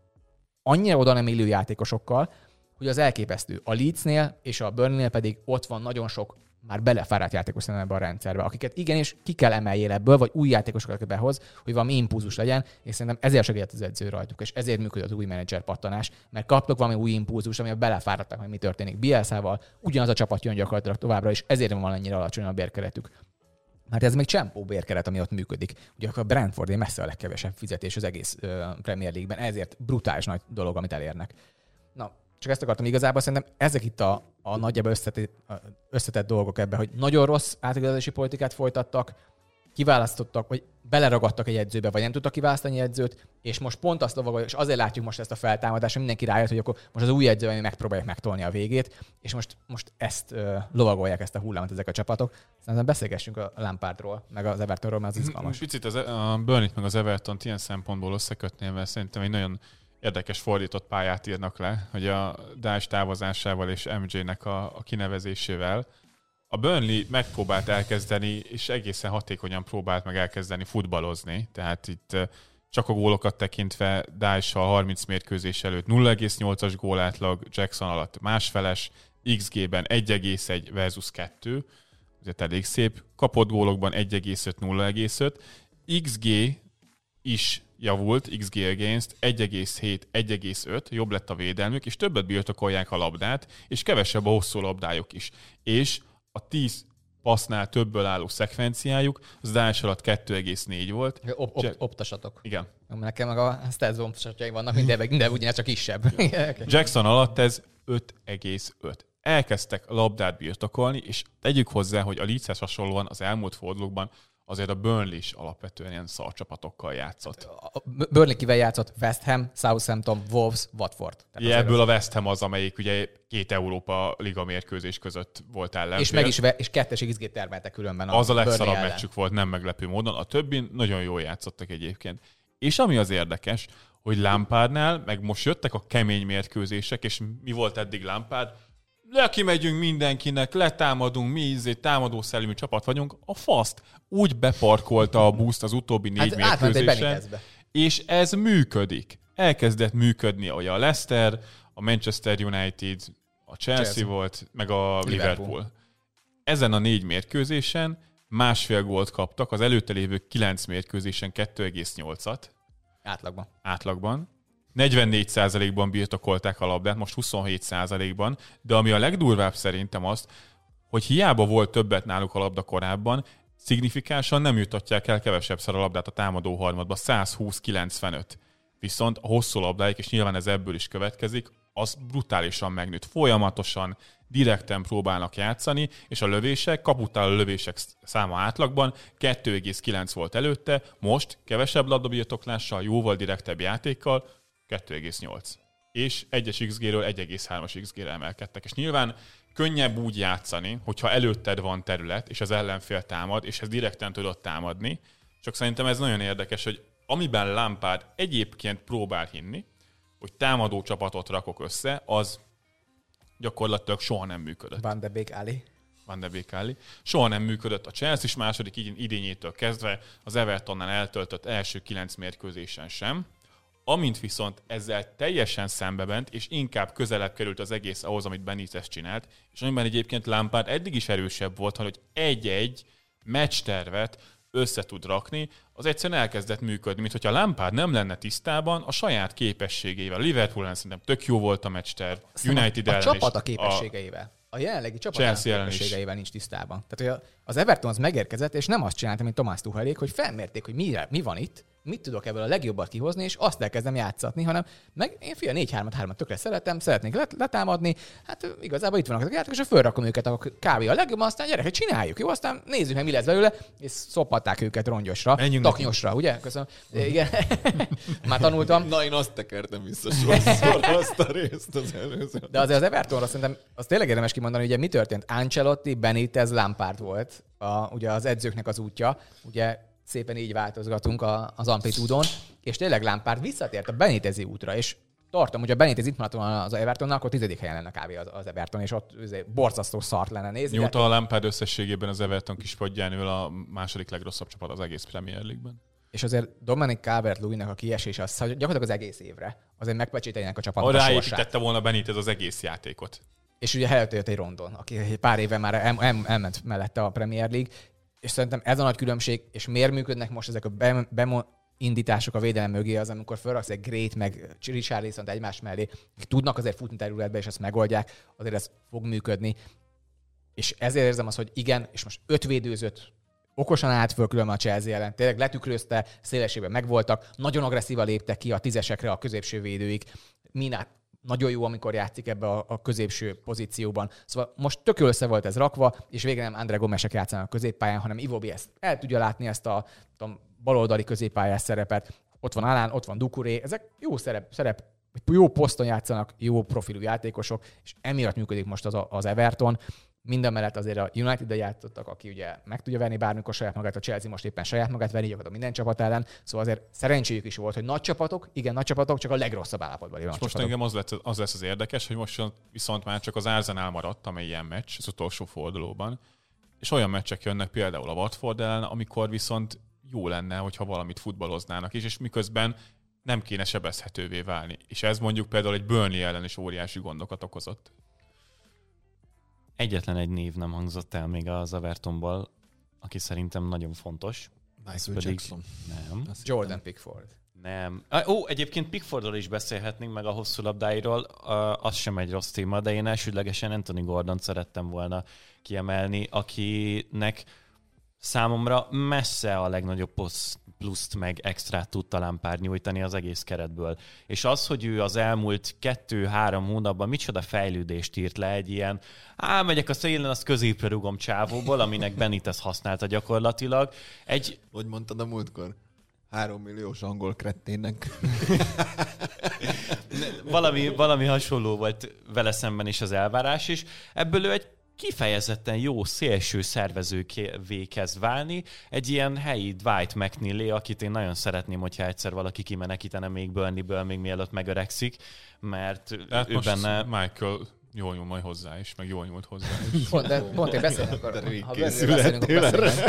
annyira oda nem illő játékosokkal, hogy az elképesztő. A Leedsnél és a Burnleynél pedig ott van nagyon sok már belefáradt játékos ebbe a rendszerbe, akiket igenis ki kell emeljél ebből, vagy új játékosokat behoz, hogy valami impulzus legyen, és szerintem ezért segített az edző rajtuk, és ezért működött az új menedzser pattanás, mert kaptok valami új impulzus, ami belefáradtak, hogy mi történik. Bielszával ugyanaz a csapat jön gyakorlatilag továbbra, és ezért van ennyire alacsony a bérkeretük. Mert ez még csempó bérkeret, ami ott működik. Ugye akkor a Brentford messze a legkevesebb fizetés az egész ö, Premier League-ben, ezért brutális nagy dolog, amit elérnek. Na, csak ezt akartam igazából, szerintem ezek itt a, a nagyjából összetett, összetett dolgok ebben, hogy nagyon rossz átigazolási politikát folytattak, kiválasztottak, vagy beleragadtak egy edzőbe, vagy nem tudtak kiválasztani edzőt, és most pont azt lovagolja, és azért látjuk most ezt a feltámadást, hogy mindenki rájött, hogy akkor most az új edző, ami megpróbálják megtolni a végét, és most, most ezt ö, lovagolják, ezt a hullámot ezek a csapatok. Szerintem beszélgessünk a Lampardról, meg az Evertonról, mert az izgalmas. Picit az, a Burnley meg az everton ilyen szempontból összekötném, mert szerintem egy nagyon érdekes fordított pályát írnak le, hogy a Dás távozásával és MJ-nek a, a kinevezésével a Burnley megpróbált elkezdeni, és egészen hatékonyan próbált meg elkezdeni futballozni, tehát itt csak a gólokat tekintve Dással 30 mérkőzés előtt 0,8-as gólátlag, Jackson alatt másfeles, XG-ben 1,1 versus 2, ez elég szép, kapott gólokban 1,5, 0,5, XG is javult, XG against 1,7, 1,5, jobb lett a védelmük, és többet birtokolják a labdát, és kevesebb a hosszú labdájuk is. És a 10 passznál többből álló szekvenciájuk, az Dás alatt 2,4 volt. Op, op, optasatok. Igen. Nekem meg a stats optasatjai vannak, minden, minden ugyanez, csak kisebb. Jackson alatt ez 5,5. Elkezdtek labdát birtokolni, és tegyük hozzá, hogy a Leedshez hasonlóan az elmúlt fordulókban azért a Burnley is alapvetően ilyen szarcsapatokkal játszott. A Burnley kivel játszott? West Ham, Southampton, Wolves, Watford. Tehát Ja, ebből a West Ham az, amelyik ugye két Európa Liga mérkőzés között volt ellenfél. és meg is, ve- és kettes XG termeltek különben. Az a legszarabb ellen. meccsük volt, nem meglepő módon. A többi nagyon jól játszottak egyébként. És ami az érdekes, hogy Lampardnál, meg most jöttek a kemény mérkőzések, és mi volt eddig Lampard? Lekimegyünk mindenkinek, letámadunk, mi ízé, támadó szellemű csapat vagyunk. A faszt úgy beparkolta a boost az utóbbi négy Hát mérkőzésen, és ez működik. Elkezdett működni, ahogy a Leicester, a Manchester United, a Chelsea, Chelsea. volt, meg a Liverpool. Liverpool. Liverpool. Ezen a négy mérkőzésen másfél gólt kaptak, az előtte lévő kilenc mérkőzésen 2,8-at Átlagban. átlagban. 44%-ban birtokolták a labdát, most 27%-ban, de ami a legdurvább szerintem az, hogy hiába volt többet náluk a labda korábban, szignifikánsan nem jutatják el kevesebbszer a labdát a támadó harmadba, 120-95. Viszont a hosszú labdáik, és nyilván ez ebből is következik, az brutálisan megnőtt. Folyamatosan, direkten próbálnak játszani, és a lövések, kaputál a lövések száma átlagban 2,9 volt előtte, most kevesebb labdabirtoklással, jóval direktebb játékkal 2,8. És 1-es XG-ről 1,3-as XG-re emelkedtek. És nyilván könnyebb úgy játszani, hogyha előtted van terület, és az ellenfél támad, és ez direkten tudod támadni. Csak szerintem ez nagyon érdekes, hogy amiben Lampard egyébként próbál hinni, hogy támadó csapatot rakok össze, az gyakorlatilag soha nem működött. Van de Beek Ali. Van de Beek Alli. Soha nem működött a Chelsea is második idén- idényétől kezdve, az Evertonnál eltöltött első kilenc mérkőzésen sem. Amint viszont ezzel teljesen szembement, és inkább közelebb került az egész ahhoz, amit Benitez csinált, és amiben egyébként Lampard eddig is erősebb volt, hogy egy-egy meccstervet össze tud rakni, az egyszerűen elkezdett működni, mint hogyha Lampard nem lenne tisztában a saját képességeivel. Liverpool szerintem tök jó volt a meccsterv, United a ellen csapat a képességeivel. A jelenlegi csapat ellen is. képességeivel nincs tisztában. Tehát hogy a- az Everton az megérkezett, és nem azt csinálta, mint Tomás Tuchelék, hogy felmérték, hogy mire, mi van itt, mit tudok ebből a legjobbat kihozni, és azt elkezdem játszatni, hanem meg én fia 4-3-3-at tökre szeretem, szeretnék let- letámadni, hát igazából itt vannak a játékosok, fölrakom őket a kávé a legjobban, aztán gyerekek, csináljuk, jó, aztán nézzük meg, mi lesz belőle, és szopatták őket rongyosra, Menjünk taknyosra, ugye? Köszönöm. Igen. Már tanultam. Na, én azt tekertem vissza sokszor azt a részt az előző. De azért az Evertonra szerintem az tényleg érdemes kimondani, ugye mi történt. Ancelotti, Benitez, Lampard volt a, ugye az edzőknek az útja. Ugye szépen így változgatunk a, az amplitúdon, és tényleg Lampard visszatért a Benitezi útra, és tartom, hogy a Benitez itt maradt volna az Evertonnal, akkor tizedik helyen lenne kb. az, az Everton, és ott borzasztó szart lenne nézni. Mióta a Lampard összességében az Everton kispadján ül a második legrosszabb csapat az egész Premier League-ben. És azért Dominic calvert a kiesés az gyakorlatilag az egész évre. Azért megpecsételjenek a sorsát. Ráépítette volna Benitez az egész játékot. És ugye helyette jött egy Rondon, aki egy pár éve már el, el, elment mellette a Premier League, és szerintem ez a nagy különbség, és miért működnek most ezek a bemo, indítások a védelem mögé az, amikor felraksz egy Great meg Richarlison egymás mellé, tudnak azért futni területbe, és ezt megoldják, azért ez fog működni. És ezért érzem azt, hogy igen, és most öt védőzött, okosan állt föl különben a Chelsea ellen, tényleg letükrözte, szélesében megvoltak, nagyon agresszívan léptek ki a tízesekre a középső védőik. Minát nagyon jó, amikor játszik ebbe a, a középső pozícióban. Szóval most tök össze volt ez rakva, és végre nem André Gomesek játszanak a középpályán, hanem Iwobi ezt el tudja látni ezt a tudom, baloldali középpályás szerepet. Ott van Alán, ott van Dukuré, ezek jó szerep, szerep jó poszton játszanak, jó profilú játékosok, és emiatt működik most az, az Everton. Minden mellett azért a United-de játszottak, aki ugye meg tudja venni bármikor saját magát, a Chelsea most éppen saját magát venni, gyakorlatilag minden csapat ellen. Szóval azért szerencséjük is volt, hogy nagy csapatok, igen, nagy csapatok, csak a legrosszabb állapotban lévő most engem az, lett, az lesz az érdekes, hogy most viszont már csak az Arsenal maradt, amely ilyen meccs az utolsó fordulóban, és olyan meccsek jönnek például a Watford ellen, amikor viszont jó lenne, hogyha valamit futballoznának is, és miközben nem kéne sebezhetővé válni. És ez mondjuk például egy Burnley ellen is óriási gondokat okozott. Egyetlen egy név nem hangzott el még az Evertonból, aki szerintem nagyon fontos. Michael pedig- Jackson. Nem. Azt Jordan Pickford. Nem. Ó, egyébként Pickfordról is beszélhetnénk, meg a hosszú labdáiról, az sem egy rossz téma, de én elsődlegesen Anthony Gordon szerettem volna kiemelni, akinek számomra messze a legnagyobb plusz- pluszt meg extrát tud talán pár nyújtani az egész keretből. És az, hogy ő az elmúlt kettő-három hónapban micsoda fejlődést írt le egy ilyen, á, megyek a szélen, azt középre rugom csávóból, aminek Benitez használta gyakorlatilag. Egy Hogy mondtad a múltkor? Három milliós angol kretténnek. valami, valami hasonló volt vele szemben is az elvárás is. Ebből ő egy kifejezetten jó szélső szervezővé kezd válni. Egy ilyen helyi Dwight McNeely, akit én nagyon szeretném, hogyha egyszer valaki kimenekítene még Burnley-ből, még mielőtt megöregszik, mert Hát ő most benne... Michael jól nyúl majd hozzá is, meg jól nyúlt hozzá is. Pont, de pont én De rég ha beszélünk, akkor beszélünk.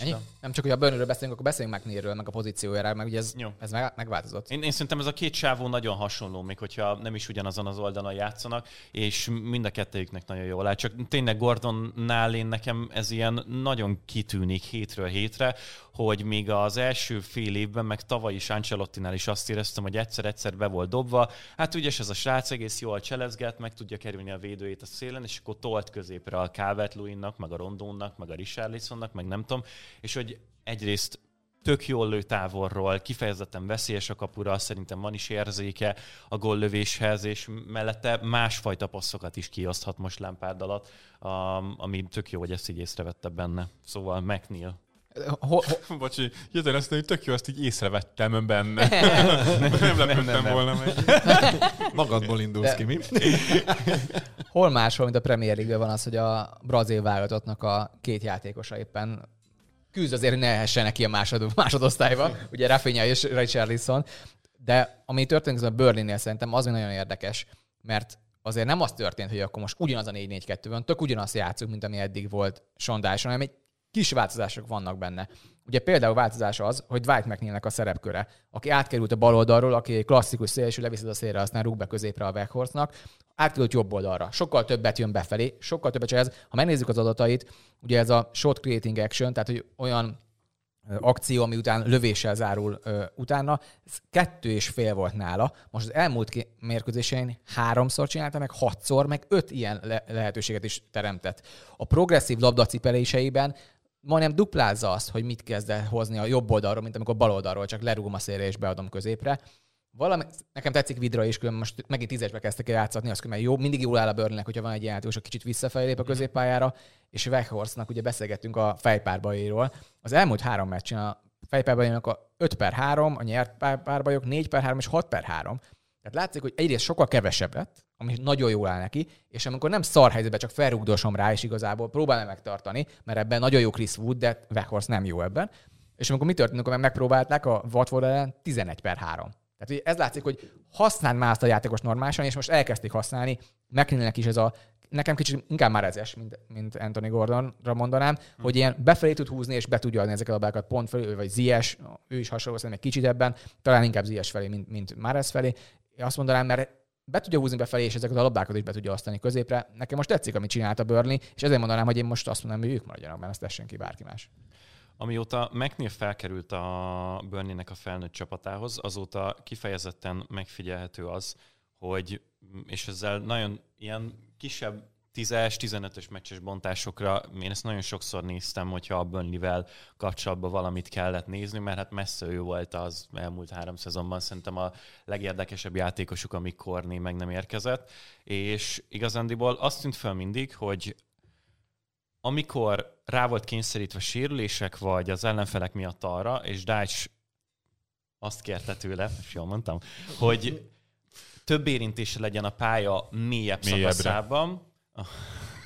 Ennyi? Nem csak, hogy a Burnleyről beszélünk, akkor beszéljünk McNeilről, meg a pozíciójára, meg ugye ez, Jó. ez meg, megváltozott. Én, én szerintem ez a két sávó nagyon hasonló, még hogyha nem is ugyanazon az oldalon játszanak, és mind a kettőjüknek nagyon jól áll. Csak tényleg Gordonnál én nekem ez ilyen nagyon kitűnik hétről hétre, hogy még az első fél évben, meg tavaly is Ancelottinál is azt éreztem, hogy egyszer-egyszer be volt dobva. Hát ügyes ez a srác, egész jól cselezget, meg tudja kerülni a védőjét a szélen, és akkor tolt középre a calvert meg a Rondónnak, meg a Richarlisonnak, meg nem tudom, és hogy egyrészt tök jól lő távolról, kifejezetten veszélyes a kapura, szerintem van is érzéke a góllövéshez, és mellette másfajta passzokat is kioszthat most Lampard alatt, ami tök jó, hogy ezt így észrevette benne. Szóval McNeil. Ho, ho, Bocsi, jöttem azt, hogy tök jó, azt így észrevettem benne. nem lepődtem nem. volna meg. Magadból indulsz De- ki, mi? hol máshol, mint a Premier league van az, hogy a brazil válogatottnak a két játékosa éppen küzd azért, hogy ne ehessenek ki a másod, másodosztályba, ugye Rafinha és Richarlison, de ami történik a Burnley-nél szerintem az nagyon érdekes, mert azért nem az történt, hogy akkor most ugyanaz a 4-4-2 van, tök ugyanazt játszunk, mint ami eddig volt Sondáson, hanem egy kis változások vannak benne. Ugye például változás az, hogy Dwight McNeilnek a szerepköre, aki átkerült a bal oldalról, aki klasszikus szélső, leviszed a szélre, aztán rúg be középre a Weghorstnak, átkerült jobb oldalra. Sokkal többet jön befelé, sokkal többet ez. Ha megnézzük az adatait, ugye ez a shot creating action, tehát hogy olyan akció, ami után lövéssel zárul ö, utána, ez kettő és fél volt nála. Most az elmúlt mérkőzésein háromszor csinálta, meg hatszor, meg öt ilyen le- lehetőséget is teremtett. A progresszív labdacipeléseiben majdnem duplázza azt, hogy mit kezd el hozni a jobb oldalról, mint amikor bal oldalról csak lerúgom a szélre és beadom középre. Valami, nekem tetszik Vidra is, különben most megint tízesbe kezdtek el játszatni, az különben jó, mindig jól áll a Burnleynek, hogyha van egy ilyen játékos, a kicsit visszafelé lép a középpályára, és Weghorstnak ugye beszélgettünk a fejpárbajéről. Az elmúlt három meccsen a fejpárbajénak a 5 per 3, a nyert pár- párbajok 4 per 3 és 6 per 3. Tehát látszik, hogy egyrészt sokkal kevesebb lett, ami nagyon jól áll neki, és amikor nem szar helyzetben, csak felrugdosom rá, és igazából próbálja megtartani, mert ebben nagyon jó Chris Wood, de Weghorst nem jó ebben. És amikor mi történt, amikor megpróbálták a Watford ellen 11 per 3. Tehát ez látszik, hogy használd már azt a játékos normálisan, és most elkezdték használni. McNeilnek is ez a, nekem kicsit inkább már ezes, mint, mint Anthony Gordonra mondanám, hmm. hogy ilyen befelé tud húzni, és be tudja adni ezeket a labdákat pont felé, ő vagy Zies, ő is hasonló szerintem egy kicsit ebben, talán inkább Zies felé, mint, mint Mares felé. Én azt mondanám, mert be tudja húzni befelé, és ezeket a labdákat is be tudja osztani középre. Nekem most tetszik, amit csinált a Burnley, és ezért mondanám, hogy én most azt mondanám, hogy ők maradjanak, mert ezt tessen ki bárki más. Amióta McNeil felkerült a Burnley-nek a felnőtt csapatához, azóta kifejezetten megfigyelhető az, hogy, és ezzel nagyon ilyen kisebb 10-es, 15-ös meccses bontásokra, én ezt nagyon sokszor néztem, hogyha a Burnley-vel kapcsolatban valamit kellett nézni, mert hát messze ő volt az elmúlt három szezonban szerintem a legérdekesebb játékosuk, amíg Korné meg nem érkezett, és igazándiból azt tűnt fel mindig, hogy amikor rá volt kényszerítve sérülések, vagy az ellenfelek miatt arra, és Dács azt kérte tőle, és jól mondtam, hogy több érintése legyen a pálya mélyebb Mélyebbre. szakaszában. Oh.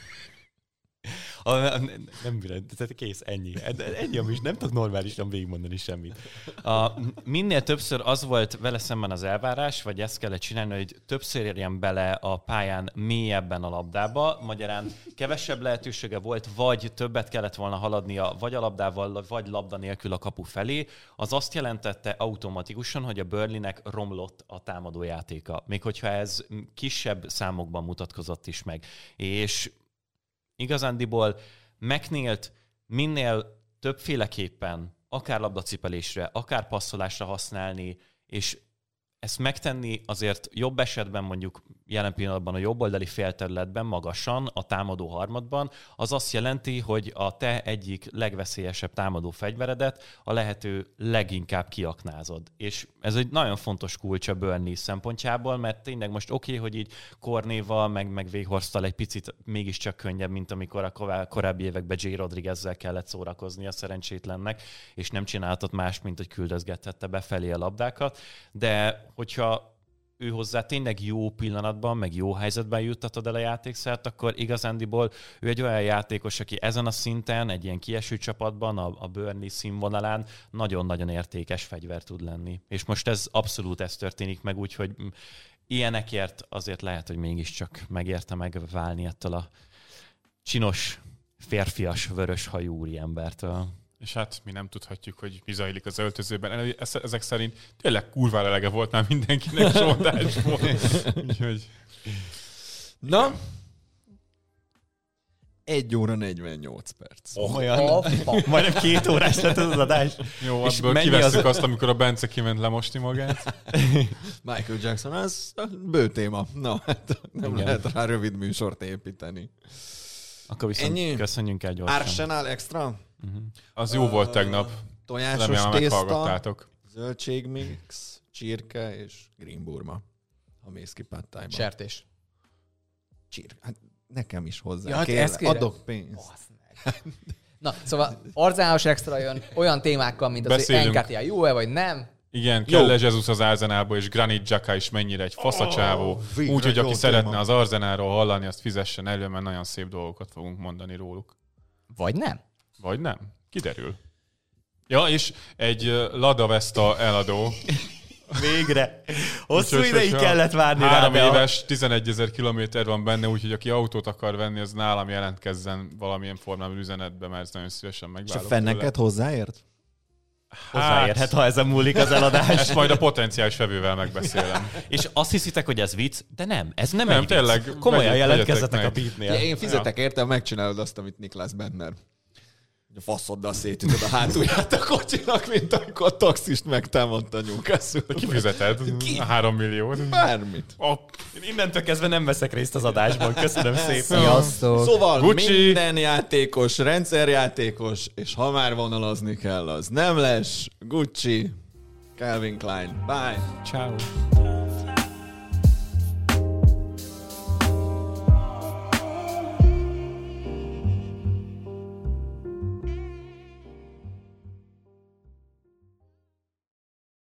A, a, nem bírod, tehát kész, ennyi. Ennyi, ami is nem tudok normálisan végigmondani semmit. A, minél többször az volt vele szemben az elvárás, vagy ezt kellett csinálni, hogy többször érjen bele a pályán mélyebben a labdába, magyarán kevesebb lehetősége volt, vagy többet kellett volna haladnia, vagy a labdával, vagy labda nélkül a kapu felé, az azt jelentette automatikusan, hogy a Burnleynek romlott a támadó játéka. Még hogyha ez kisebb számokban mutatkozott is meg. És igazándiból megnélt minél többféleképpen, akár labdacipelésre, akár passzolásra használni, és ezt megtenni azért jobb esetben mondjuk jelen pillanatban a jobboldali félterületben magasan, a támadó harmadban, az azt jelenti, hogy a te egyik legveszélyesebb támadó fegyveredet a lehető leginkább kiaknázod. És ez egy nagyon fontos kulcs a Burnley szempontjából, mert tényleg most oké, okay, hogy így Kornéval, meg, meg Véghorsztal egy picit mégiscsak könnyebb, mint amikor a korábbi években J. Rodriguezzel kellett szórakozni a szerencsétlennek, és nem csináltott más, mint hogy küldözgethette befelé a labdákat. De hogyha ő hozzá tényleg jó pillanatban, meg jó helyzetben juttatod el a játékszert, akkor igazándiból ő egy olyan játékos, aki ezen a szinten, egy ilyen kieső csapatban, a, a Burnley színvonalán nagyon-nagyon értékes fegyver tud lenni. És most ez abszolút ez történik meg, úgyhogy ilyenekért azért lehet, hogy mégiscsak megérte megválni ettől a csinos, férfias, vörös hajú úriembertől. És hát mi nem tudhatjuk, hogy mi zajlik az öltözőben. Ezek szerint tényleg kurvára elege volt már mindenkinek sondásból. Úgyhogy Na, 1 óra 48 perc. Olyan, majdnem két órás lett az adás. jó, És ebből kivesszük az- azt, amikor a Bence kiment lemosni magát. Michael Jackson, ez bő téma. Na, hát nem Igen. lehet rá rövid műsort építeni. Akkor viszont Ennyi? köszönjünk el gyorsan. Arsenal extra? Az jó volt tegnap. Tojásos Remélem tészta, meghallgattátok. zöldségmix, csirke és greenburma. Ha mész ki pattájba. Sertés. Csirke. Hát nekem is hozzá. Ja, hát Kérlek, ezt kérem. adok pénzt. Na, szóval Arzános Extra jön olyan témákkal, mint az, hogy Beszélünk. Enkatia jó-e vagy nem. Igen, Jó. kell Jesus az Arzenálból, és Granit Xhaka is mennyire egy faszacsávó. Oh, Úgyhogy aki téma. szeretne az Arzenálról hallani, azt fizessen elő, mert nagyon szép dolgokat fogunk mondani róluk. Vagy nem. Vagy nem? Kiderül. Ja, és egy Lada Vesta eladó. Végre. Hosszú Úgyhogy, ideig kellett várni rá, Három a- éves, 11 ezer kilométer van benne, úgyhogy aki autót akar venni, az nálam jelentkezzen valamilyen formában üzenetbe, mert ezt nagyon szívesen És a megválok. fenneket hozzáért? hozzáérhet, ha ezen múlik az eladás. Ezt majd a potenciális vevővel megbeszélem. És azt hiszitek, hogy ez vicc, de nem, ez nem, Nem, egy tényleg, vicc. Komolyan jelentkezzetek a meg. beatnél. Én fizetek érte, ha megcsinálod azt, amit Niklas Benner. Hogy A faszoddal szétütöd a hátulját a kocsinak, mint amikor a taxist megtámadta a Newcastle. Kifizeted a három milliót. Bármit. Oh, Én innentől kezdve nem veszek részt az adásban. Köszönöm szépen. Sziasztok! Szóval Gucci. minden játékos, rendszerjátékos, és ha már vonalazni kell, az nem lesz. Gucci, Calvin Klein. Bye. Ciao.